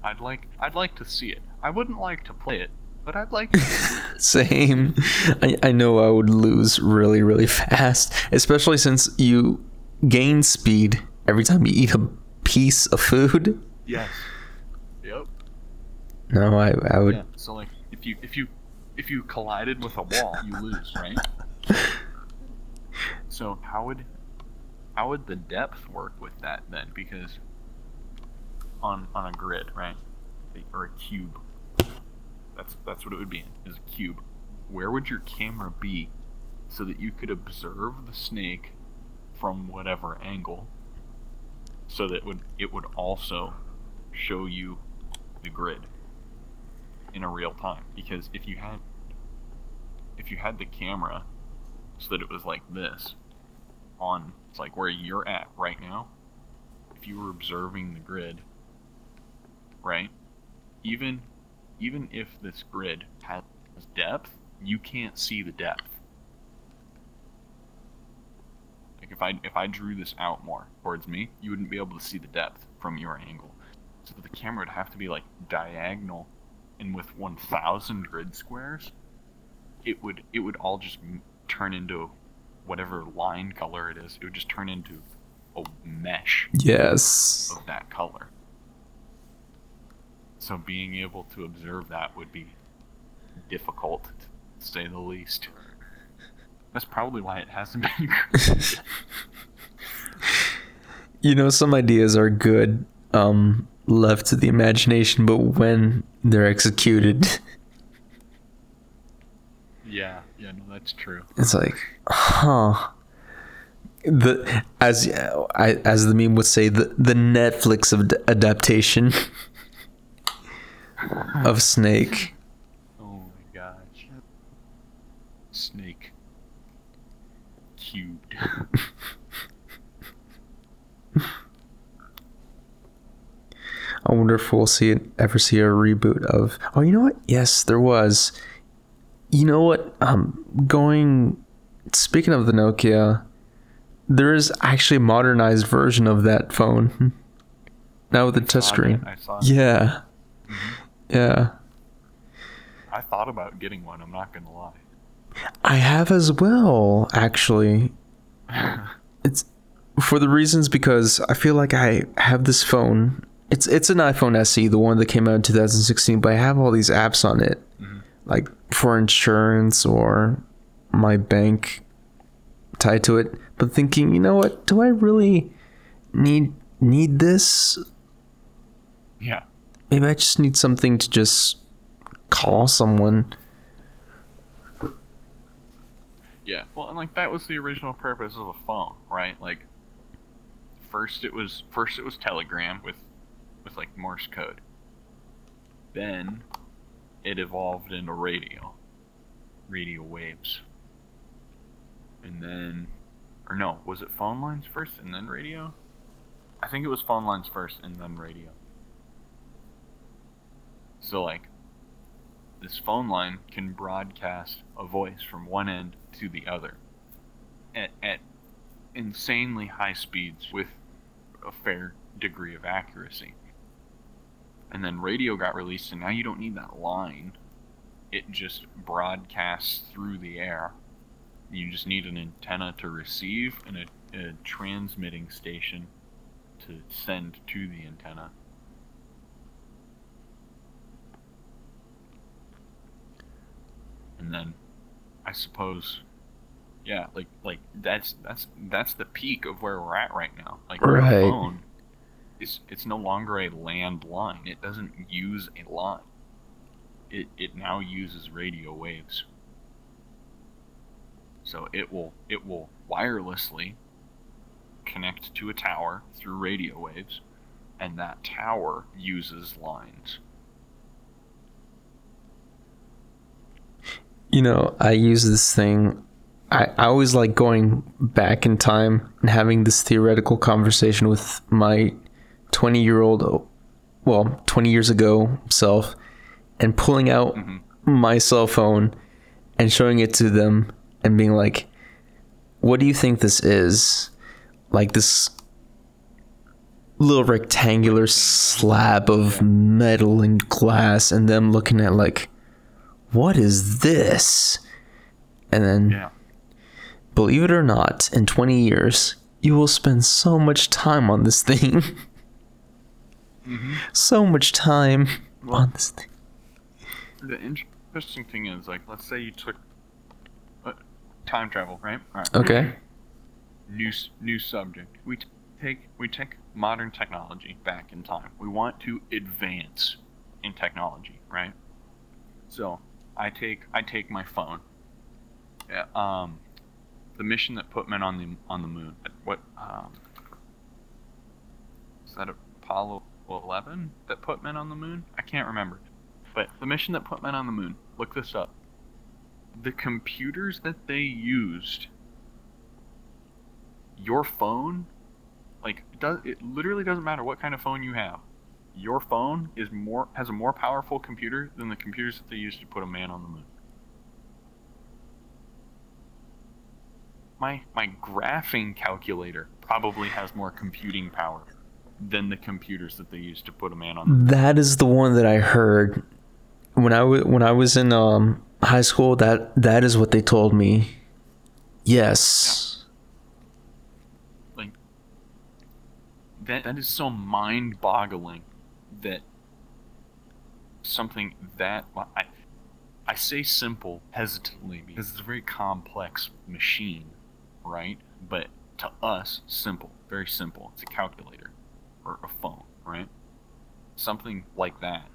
i'd like i'd like to see it i wouldn't like to play it but i'd like to Same. I, I know I would lose really, really fast, especially since you gain speed every time you eat a piece of food. yes yep No, I, I would. yeah so like if you if you if you collided with a wall you lose right so how would how would the depth work with that then because on on a grid right? Or a cube. That's that's what it would be is a cube. Where would your camera be so that you could observe the snake from whatever angle so that it would it would also show you the grid in a real time? Because if you had if you had the camera so that it was like this on it's like where you're at right now if you were observing the grid right? Even even if this grid has depth you can't see the depth. Like if i if i drew this out more towards me you wouldn't be able to see the depth from your angle. So the camera would have to be like diagonal and with 1000 grid squares it would it would all just turn into whatever line color it is. It would just turn into a mesh Yes. of that color so being able to observe that would be difficult to say the least that's probably why it hasn't been. You know, some ideas are good, um, left to the imagination, but when they're executed, yeah yeah no that's true it's like, huh. The as I as the meme would say, the the Netflix of adaptation of Snake. oh my gosh snake cubed I wonder if we'll see it ever see a reboot of. Oh, you know what? Yes, there was. You know what? Um, going. Speaking of the Nokia, there is actually a modernized version of that phone. Now with a touchscreen. that, I saw that. Yeah. Yeah. I thought about getting one. I'm not gonna lie. I have as well, actually. It's for the reasons because I feel like I have this phone. It's it's an iPhone SE, the one that came out in 2016, but I have all these apps on it, mm-hmm. like for insurance or my bank tied to it. But thinking, you know what? Do I really need need this? yeah. Maybe I just need something to just call someone. Yeah. Well, and like that was the original purpose of a phone, right? Like first it was first it was telegram with with like Morse code. Then it evolved into radio. Radio waves. And then or no, was it phone lines first and then radio? I think it was phone lines first and then radio. So like this phone line can broadcast a voice from one end to the other at, at insanely high speeds with a fair degree of accuracy. And then radio got released, and now you don't need that line. It just broadcasts through the air. You just need an antenna to receive and a, a transmitting station to send to the antenna. And then I suppose yeah, like like that's that's that's the peak of where we're at right now. Like Right. our phone is it's no longer a land line. It doesn't use a line. It it now uses radio waves. So it will it will wirelessly connect to a tower through radio waves, and that tower uses lines. You know, I use this thing. I, I always like going back in time and having this theoretical conversation with my 20 year old, well, 20 years ago self, and pulling out Mhm. my cell phone and showing it to them and being like, what do you think this is? Like this little rectangular slab of metal and glass, and them looking at like, what is this? And then, Yeah. believe it or not, in 20 years, you will spend so much time on this thing. So much time on this thing. The interesting thing is, like, let's say you took uh, time travel, right? Right. Okay. New new subject. We t- take we take modern technology back in time. We want to advance in technology, right? So I take I take my phone. Yeah, Um, the mission that put men on the on the moon. What um, is that Apollo 11 that put men on the moon? I can't remember. But the mission that put men on the moon. Look this up. The computers that they used. Your phone, like does it literally doesn't matter what kind of phone you have. Your phone is more has a more powerful computer than the computers that they used to put a man on the moon. My my graphing calculator probably has more computing power than the computers that they used to put a man on the moon. That is the one that I heard when I wa- when I was in um high school. That that is what they told me. Yes. like that that is so mind-boggling that something that I I say simple hesitantly because it's a very complex machine, right? But to us, simple, very simple. It's a calculator or a phone, right? Something like that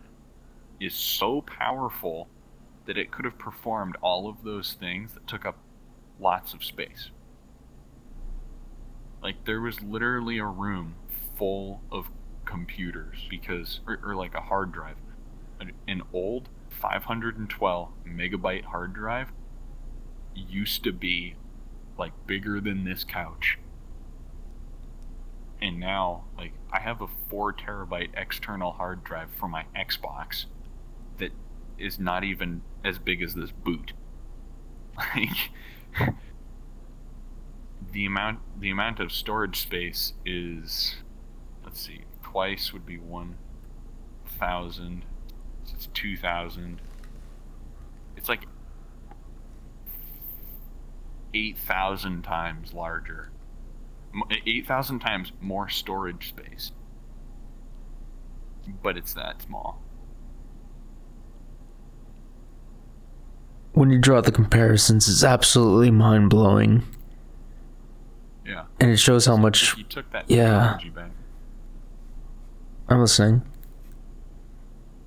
is so powerful that it could have performed all of those things that took up lots of space. Like there was literally a room full of computers because, or, or like a hard drive, an, an old 512 megabyte hard drive used to be like bigger than this couch. And now, like, I have a four terabyte external hard drive for my Xbox that is not even as big as this boot. Like, the amount the amount of storage space is let's see twice would be 1000 so it's 2000 it's like 8000 times larger. Eh, 8000 times more storage space. But it's that small. When you draw the comparisons, it's absolutely mind blowing, yeah. And it shows how much. you took that Yeah. back I'm listening.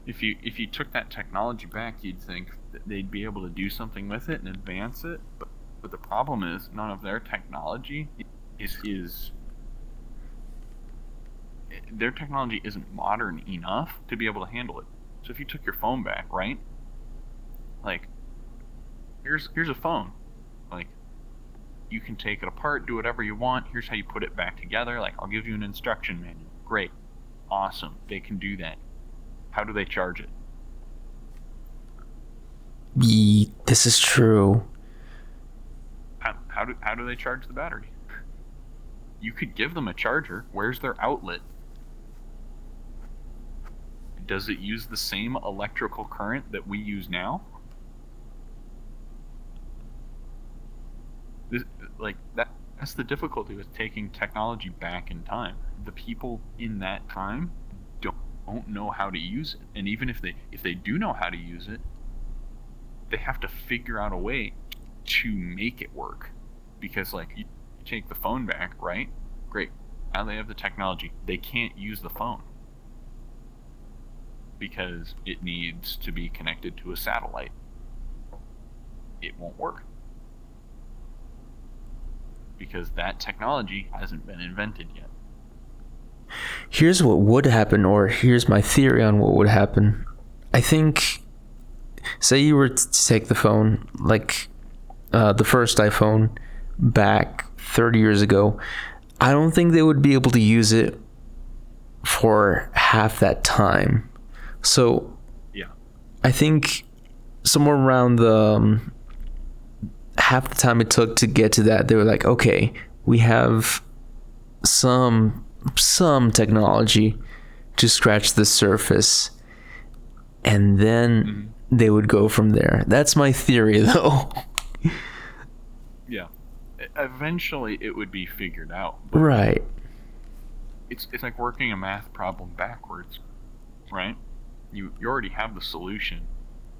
if you if you took that technology back, you'd think they'd be able to do something with it and advance it. But But the problem is none of their technology is is their technology isn't modern enough to be able to handle it. So if you took your phone back, right? Like here's here's a phone. Like you can take it apart, do whatever you want. Here's how you put it back together. Like I'll give you an instruction manual. Great. Awesome. They can do that. How do they charge it? Ye- this is true. How, how do how do they charge the battery? You could give them a charger. Where's their outlet? Does it use the same electrical current that we use now? This, like that that's the difficulty with taking technology back in time. The people in that time don't, don't know how to use it. And even if they if they do know how to use it, they have to figure out a way to make it work. Because like you take the phone back, right? Great. Now they have the technology. They can't use the phone. Because it needs to be connected to a satellite. It won't work because that technology hasn't been invented yet. Here's what would happen, or here's my theory on what would happen. I think, say you were to take the phone, like uh, the first iPhone, back 30 years ago, I don't think they would be able to use it for half that time. So, Yeah. I think somewhere around the um, half the time it took to get to that, they were like, okay, we have some some technology to scratch the surface, and then mm-hmm. they would go from there. That's my theory, though. Yeah. Eventually it would be figured out. right. It's it's like working a math problem backwards, right? You you already have the solution.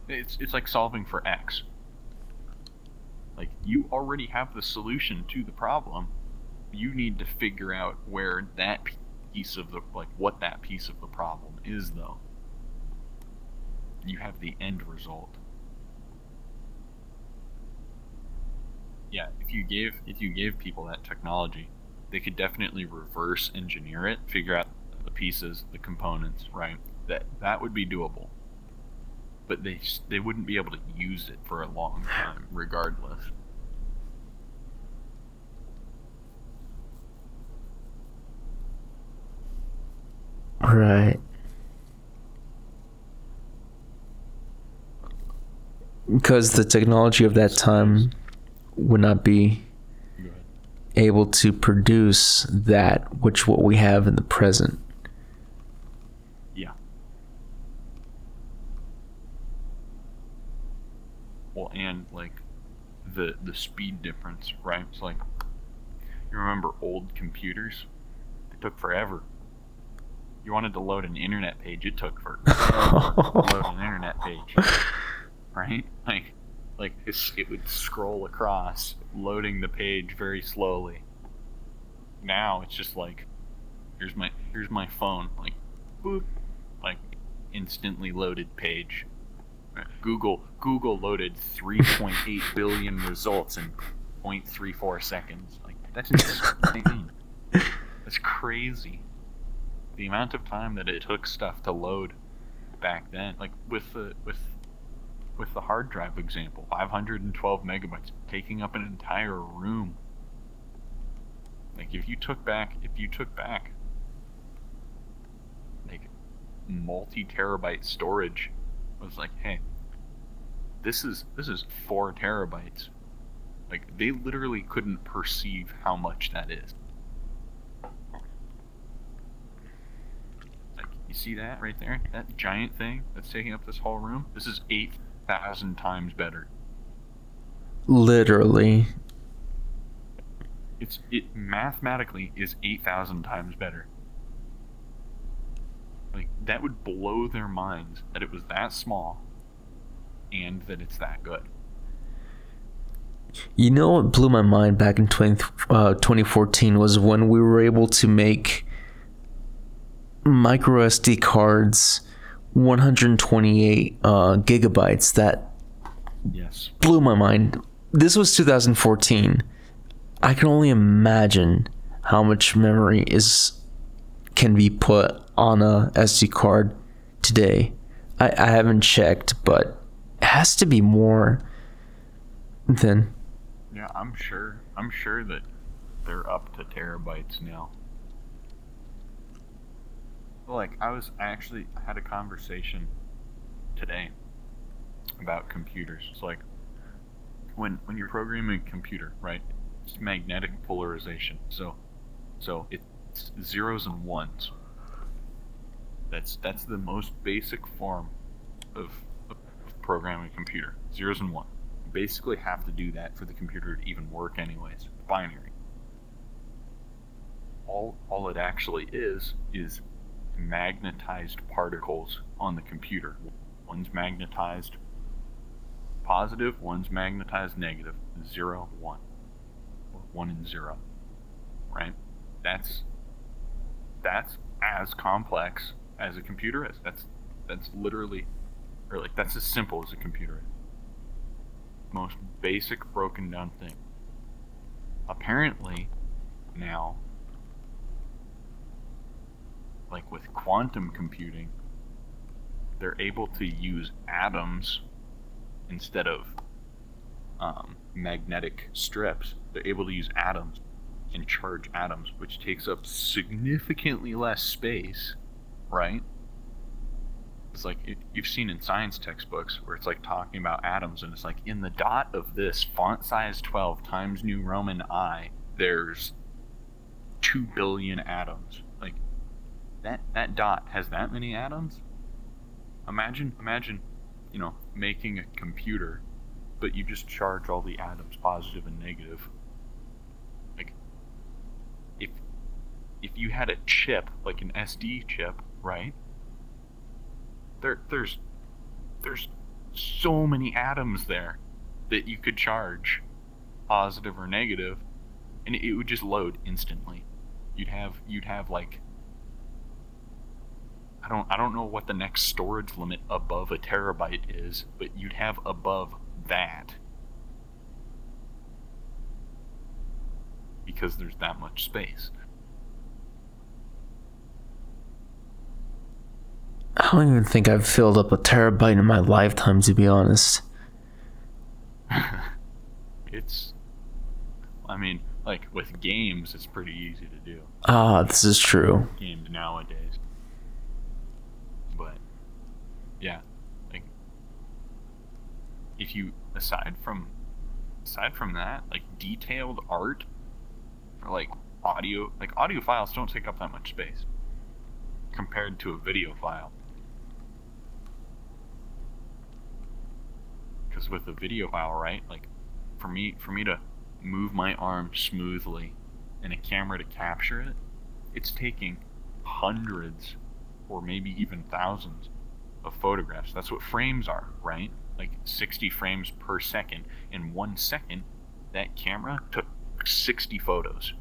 It's it's like solving for x. Like you already have the solution to the problem. You need to figure out where that piece of the like what that piece of the problem is though. You have the end result. Yeah, if you gave if you gave people that technology, they could definitely reverse engineer it, figure out the pieces, the components, right? That that would be doable. But they they wouldn't be able to use it for a long time, regardless. Right. Because the technology of that time would not be able to produce that which what we have in the present. Well, and like the the speed difference, right? It's like you remember old computers? It took forever. You wanted to load an internet page, it took forever to load an internet page, right? Like, like it would scroll across, loading the page very slowly. Now it's just like, here's my here's my phone, like, boop, like instantly loaded page. Google Google loaded 3.8 billion results in 0.34 seconds. Like that's insane. that's crazy. The amount of time that it took stuff to load back then, like with the with with the hard drive example, 512 megabytes, taking up an entire room. Like if you took back, if you took back, like multi terabyte storage, was like, hey, this is this is four terabytes. Like they literally couldn't perceive how much that is. Like you see that right there? That giant thing that's taking up this whole room? This is eight thousand times better. Literally. It's it mathematically is eight thousand times better. Like that would blow their minds that it was that small and that it's that good. You know what blew my mind back in 20, uh, 2014 was when we were able to make micro SD cards 128 uh, gigabytes that Yes. blew my mind this was 2014. I can only imagine how much memory is can be put on a SD card today. I, I haven't checked, but it has to be more than Yeah, I'm sure. I'm sure that they're up to terabytes now. Like I was, I actually had a conversation today about computers. It's like when when you're programming a computer, right? It's magnetic polarization. So so it's zeros and ones. That's that's the most basic form of, programming a computer. Zeros and one. You basically have to do that for the computer to even work anyways. Binary. All all it actually is is magnetized particles on the computer. One's magnetized positive, one's magnetized negative. Zero, one. Or one and zero. Right? That's that's as complex as a computer is. That's that's literally or like that's as simple as a computer is. Most basic broken down thing. Apparently now like with quantum computing, they're able to use atoms instead of um, magnetic strips. They're able to use atoms and charge atoms, which takes up significantly less space, right? It's like it, you've seen in science textbooks where it's like talking about atoms, and it's like in the dot of this font size 12 times New Roman I, there's 2 billion atoms. Like that that dot has that many atoms imagine imagine you know making a computer but you just charge all the atoms positive and negative like if if you had a chip like an sd chip right there there's there's so many atoms there that you could charge positive or negative and it would just load instantly you'd have you'd have like I don't I don't know what the next storage limit above a terabyte is, but you'd have above that. Because there's that much space. I don't even think I've filled up a terabyte in my lifetime, to be honest. it's I mean, like with games it's pretty easy to do. Ah, this is true. Games nowadays. But yeah, like if you aside from aside from that, like detailed art or like audio, like audio files don't take up that much space compared to a video file. Because with a video file, right? Like for me, for me to move my arm smoothly and a camera to capture it, it's taking hundreds or maybe even thousands of photographs. That's what frames are, right? Like 60 frames per second. In one second, that camera took 60 photos.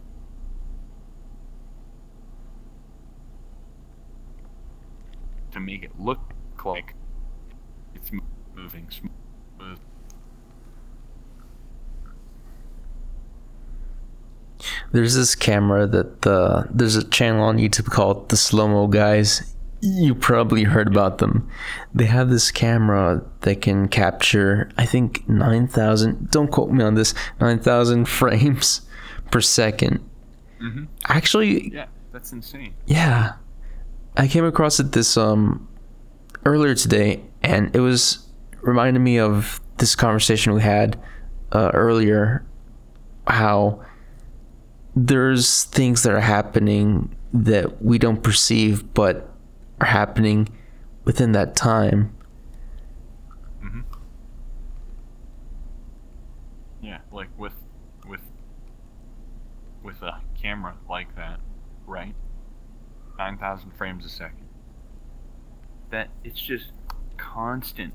To make it look like it's moving smooth. There's this camera that the there's a channel on YouTube called the Slow Mo Guys. You probably heard about them. They have this camera that can capture, I think, 9,000, don't quote me on this, 9,000 frames per 2nd Mm-hmm. Actually, Yeah, that's insane. yeah. I came across it this um earlier today and it was reminded me of this conversation we had uh, earlier how there's things that are happening that we don't perceive but are happening within that time. Mm-hmm. Yeah, like with with with a camera like that, right? Nine thousand frames a second. That it's just constant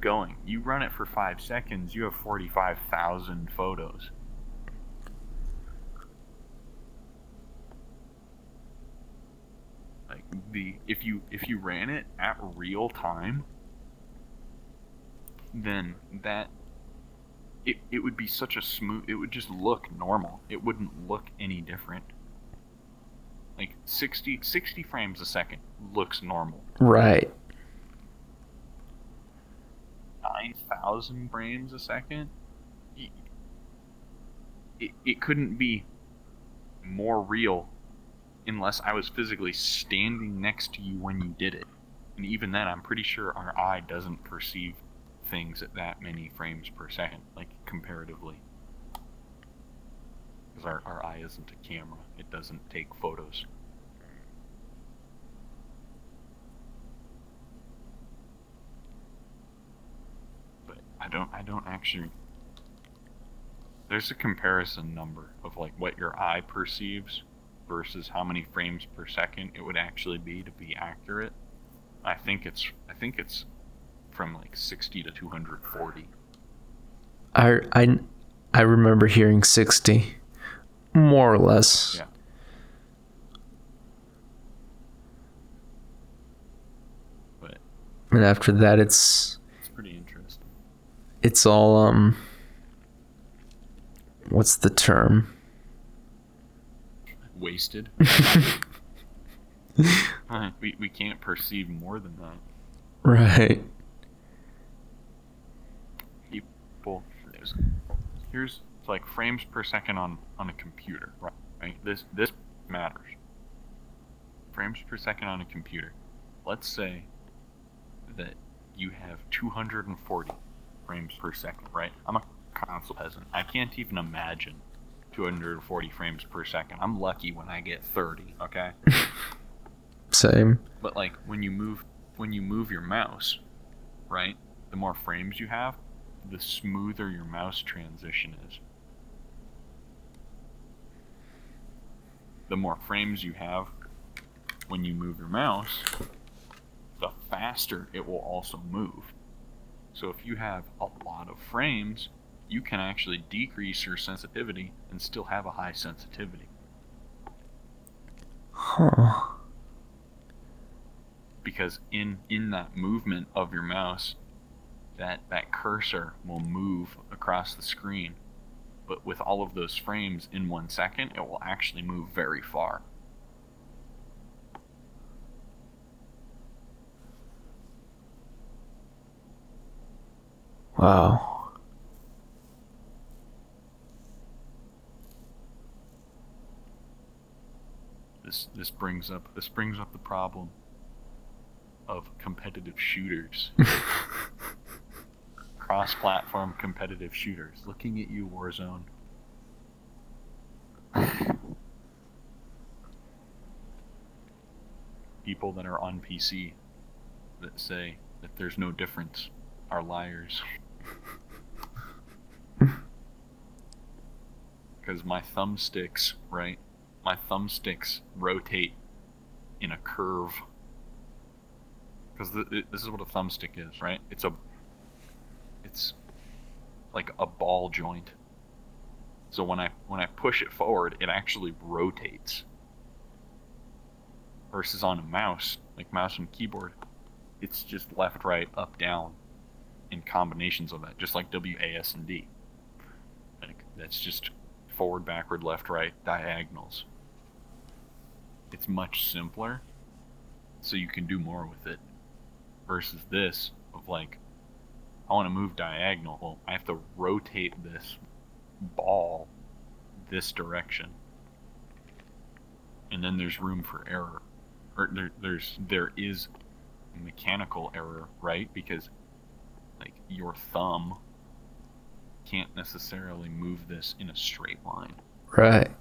going. You run it for five seconds, you have forty-five thousand photos. Like the if you if you ran it at real time, then that it, it would be such a smooth it would just look normal. It wouldn't look any different. Like 60 60 frames a second looks normal. Right. 9000 frames a second? It, it couldn't be more real unless i was physically standing next to you when you did it. And even then i'm pretty sure our eye doesn't perceive things at that many frames per second like comparatively. Because our, our eye isn't a camera. It doesn't take photos. But I don't I don't actually there's a comparison number of like what your eye perceives versus how many frames per second it would actually be to be accurate. I think it's I think it's from like 60 to 240. I I I remember hearing 60 more or less. Yeah. But And after that it's it's pretty interesting. it's all um what's the term? Wasted. We we can't perceive more than that. Right. people there's, here's like frames per second on on a computer right, right this this matters frames per second on a computer let's say that you have 240 frames per second right i'm a console peasant i can't even imagine 240 frames per second i'm lucky when i get 30 okay Same. but like when you move when you move your mouse, right? The more frames you have, the smoother your mouse transition is. The more frames you have when you move your mouse, the faster it will also move. So if you have a lot of frames, you can actually decrease your sensitivity and still have a high sensitivity. Huh. because in in that movement of your mouse that that cursor will move across the screen but with all of those frames in one second it will actually move very far Wow. This this brings up this brings up the problem of competitive shooters. Cross-platform competitive shooters. Looking at you warzone. People that are on pc that say that there's no difference are liars. Because my thumbsticks right my thumbsticks rotate in a curve. Because th- th- this is what a thumbstick is right? It's a it's like a ball joint. So when i when i push it forward it actually rotates versus on a mouse like mouse and keyboard it's just left right up down in combinations of that just like w a s and d. Like that's just forward backward left right diagonals it's much simpler so you can do more with it versus this of like I want to move diagonal. Well I have to rotate this ball this direction. And then there's room for error. Or there, there's there is mechanical error right? Because like your thumb can't necessarily move this in a straight line. Right.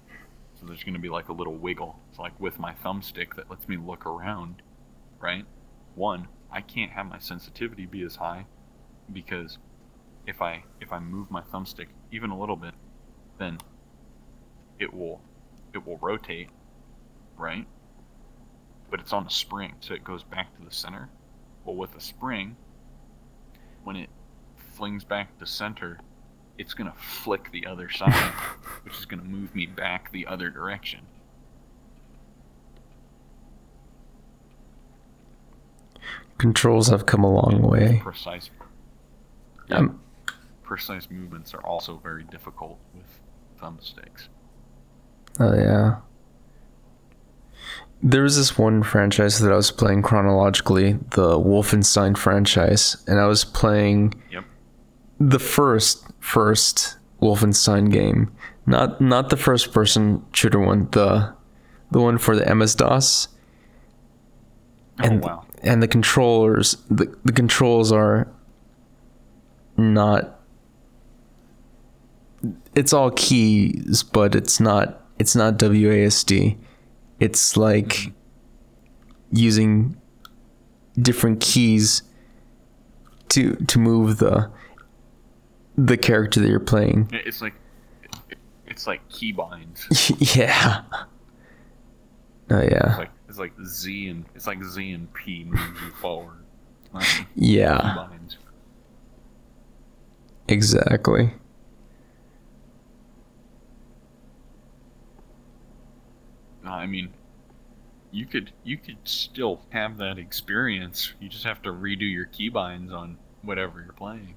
so there's going to be like a little wiggle. It's like with my thumbstick that lets me look around, right? One, I can't have my sensitivity be as high because if I if I move my thumbstick even a little bit, then it will it will rotate, right? But it's on a spring, so it goes back to the center. Well, with a spring, when it flings back to center, it's gonna flick the other side, which is gonna move me back the other direction. Controls have come a long way. Precise. Um, precise movements are also very difficult with thumbsticks. Oh yeah. There was this one franchise that I was playing chronologically, the Wolfenstein franchise, and I was playing Yep. the first first Wolfenstein game, not not the first person shooter one, the the one for the MS DOS, and oh wow. And the controllers the, the controls are not it's all keys but it's not it's not WASD it's like using different keys to to move the the character that you're playing. It's like it's like keybinds. yeah. Oh yeah. Like it's like Z and it's like Z and P moving you forward. Like yeah keybinds. exactly I mean, you could you could still have that experience. You just have to redo your keybinds on whatever you're playing.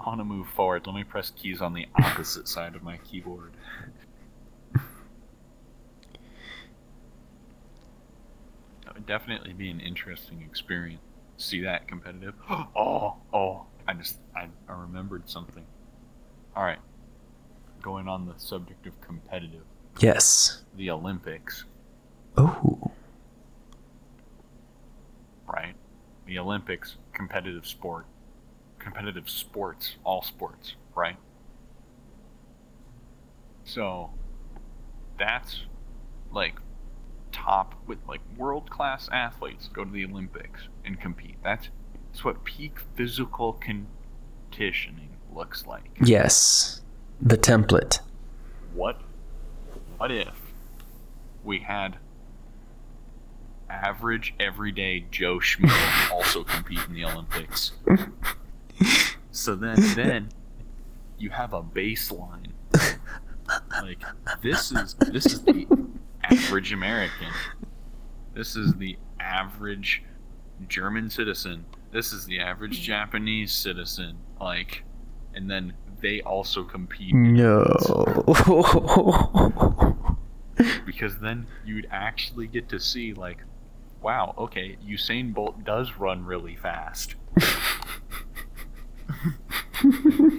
I want to move forward. Let me press keys on the opposite side of my keyboard. Would definitely be an interesting experience. See that competitive? Oh, oh! I just I, I remembered something. All right, going on the subject of competitive, yes the Olympics, oh right? The Olympics, competitive sport, competitive sports, all sports, right? So that's like top with like world class athletes go to the Olympics and compete. That's that's what peak physical conditioning looks like. yes the template what what if we had average everyday Joe Schmo also compete in the Olympics? So then then you have a baseline. Like this is this is the average American. This is the average German citizen. This is the average Japanese citizen. Like and then they also compete no because then you'd actually get to see like wow okay usain bolt does run really fast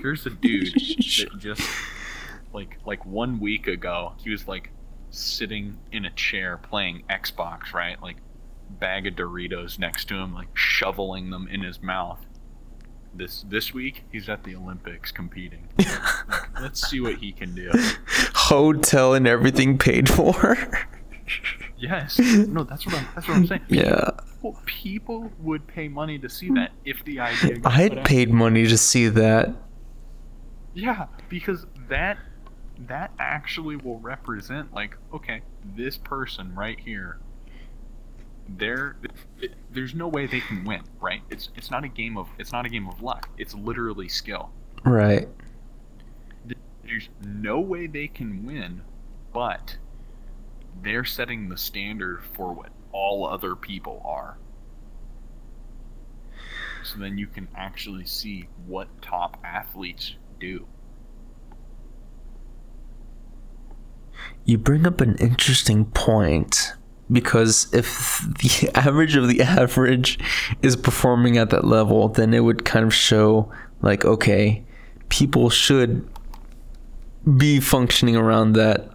here's a dude that just like like one week ago he was like sitting in a chair playing xbox right like bag of doritos next to him like shoveling them in his mouth this this week he's at the olympics competing like, let's see what he can do hotel and everything paid for Yes. No, that's what I'm. That's what I'm saying. yeah People, people would pay money to see that if the idea. i'd paid money to see that Yeah, because that that actually will represent like okay, this person right here. There, there's no way they can win, right? It's it's not a game of it's not a game of luck. It's literally skill. right There's no way they can win, but they're setting the standard for what all other people are. So then you can actually see what top athletes do. You bring up an interesting point because if the average of the average is performing at that level, then it would kind of show like, okay, people should be functioning around that.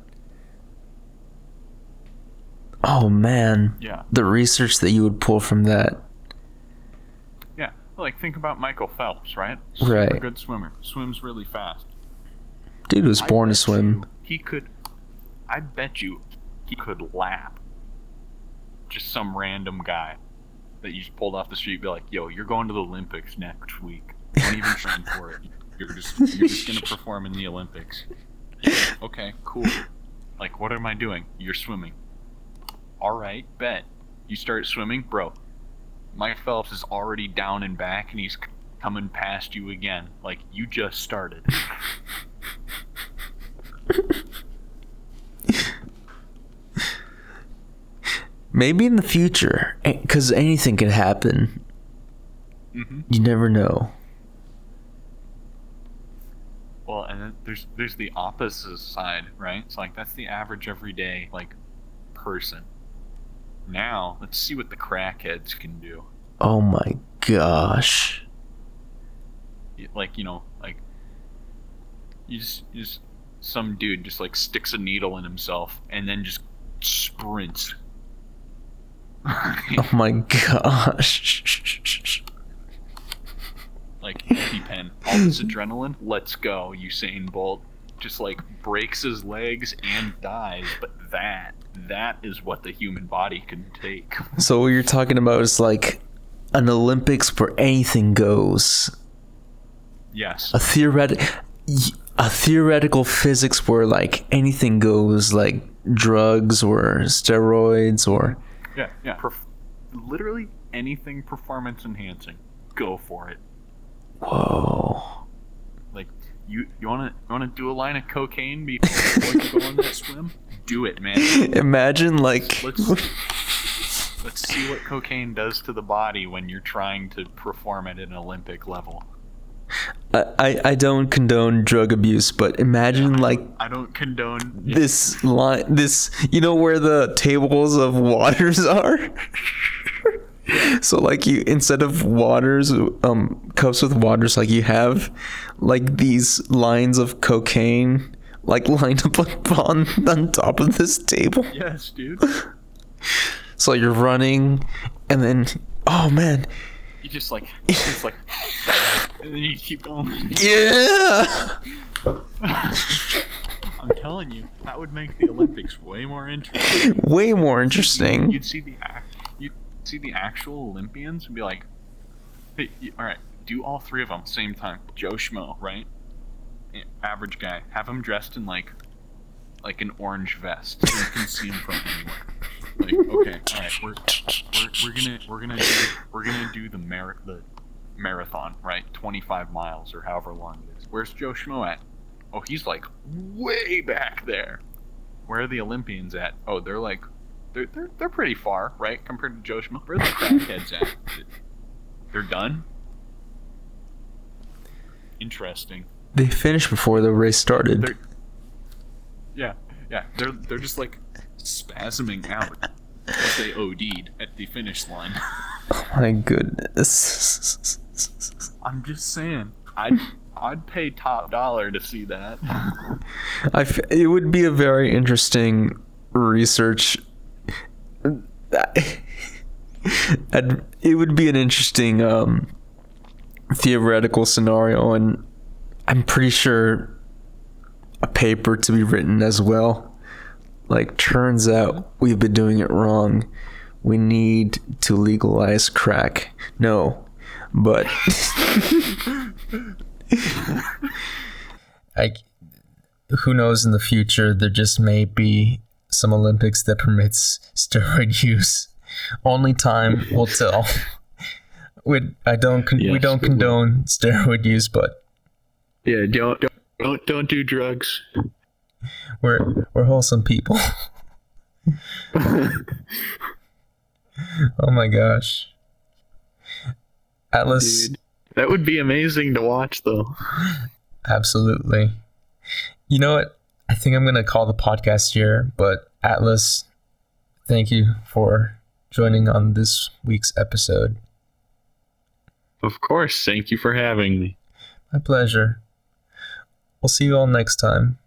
Oh man, Yeah. the research that you would pull from that. Yeah. Like think about Michael Phelps, right? Right. Good swimmer. Swims really fast. Dude was born to swim. you He could I bet you he could lap just some random guy that you just pulled off the street be like, yo, you're going to the Olympics next week. Don't even train for it. You're just you're just gonna perform in the Olympics. Okay, cool. Like what am I doing? You're swimming. Alright, bet. You start swimming, bro. Mike Phelps is already down and back and he's coming past you again. Like you just started. Maybe in the future, eh, because anything can happen. Mm-hmm. You never know. Well, and there's there's the opposite side, right? It's like that's the average everyday like person. Now let's see what the crackheads can do. Oh my gosh! Like you know, like you just you just some dude just like sticks a needle in himself and then just sprints oh my gosh. like EpiPen, all this adrenaline, let's go, Usain Bolt. Just like breaks his legs and dies, but that that is what the human body can take. So what you're talking about is like an Olympics where anything goes. Yes. A theoretic a theoretical physics where like anything goes like drugs or steroids or yeah yeah. Perf- literally anything performance enhancing go for it. Whoa. Like you you want to you want to do a line of cocaine before you go on that swim? Do it man. Imagine like let's let's see what cocaine does to the body when you're trying to perform at an olympic level I, I don't condone drug abuse, but imagine I like I don't condone this line. This you know where the tables of waters are. so like you instead of waters, um, cups with waters, like you have like these lines of cocaine, like lined up on on top of this table. Yes, dude. so you're running, and then oh man, you just like it's like and then you keep going. Yeah. I'm telling you, that would make the Olympics way more interesting. Way more interesting. You'd see the you'd see the actual Olympians and be like, hey, all right, do all three of them same time. Joe Schmo, right? Average guy. Have him dressed in like like an orange vest, so you can see him from anywhere. Like, okay, all right, we're, we're, we're gonna we're gonna do we're gonna do the merit the marathon, right? 25 miles or however long it is. Where's Joe Schmo at? Oh, he's like way back there. Where are the Olympians at? Oh, they're like, they're, they're, they're pretty far, right? Compared to Joe Schmo. Where are the crackheads at? They're done? Interesting. They finished before the race started. They're, yeah, yeah. They're, they're just like spasming out as they OD'd at the finish line. oh my goodness. I'm just saying. I'd I'd pay top dollar to see that. I f- it would be a very interesting research. it would be an interesting um, theoretical scenario, and I'm pretty sure a paper to be written as well. Like, turns out we've been doing it wrong. We need to legalize crack. No, but I, who knows in the future there just may be some Olympics that permits steroid use. Only time will tell. we I don't con- yes, we don't condone will. steroid use, but yeah, don't don't don't do drugs. We're we're wholesome people. oh my gosh. Atlas Dude, that would be amazing to watch though. Absolutely. You know what? I think I'm going to call the podcast here, but Atlas, thank you for joining on this week's episode. Of course. Thank you for having me. My pleasure. We'll see you all next time.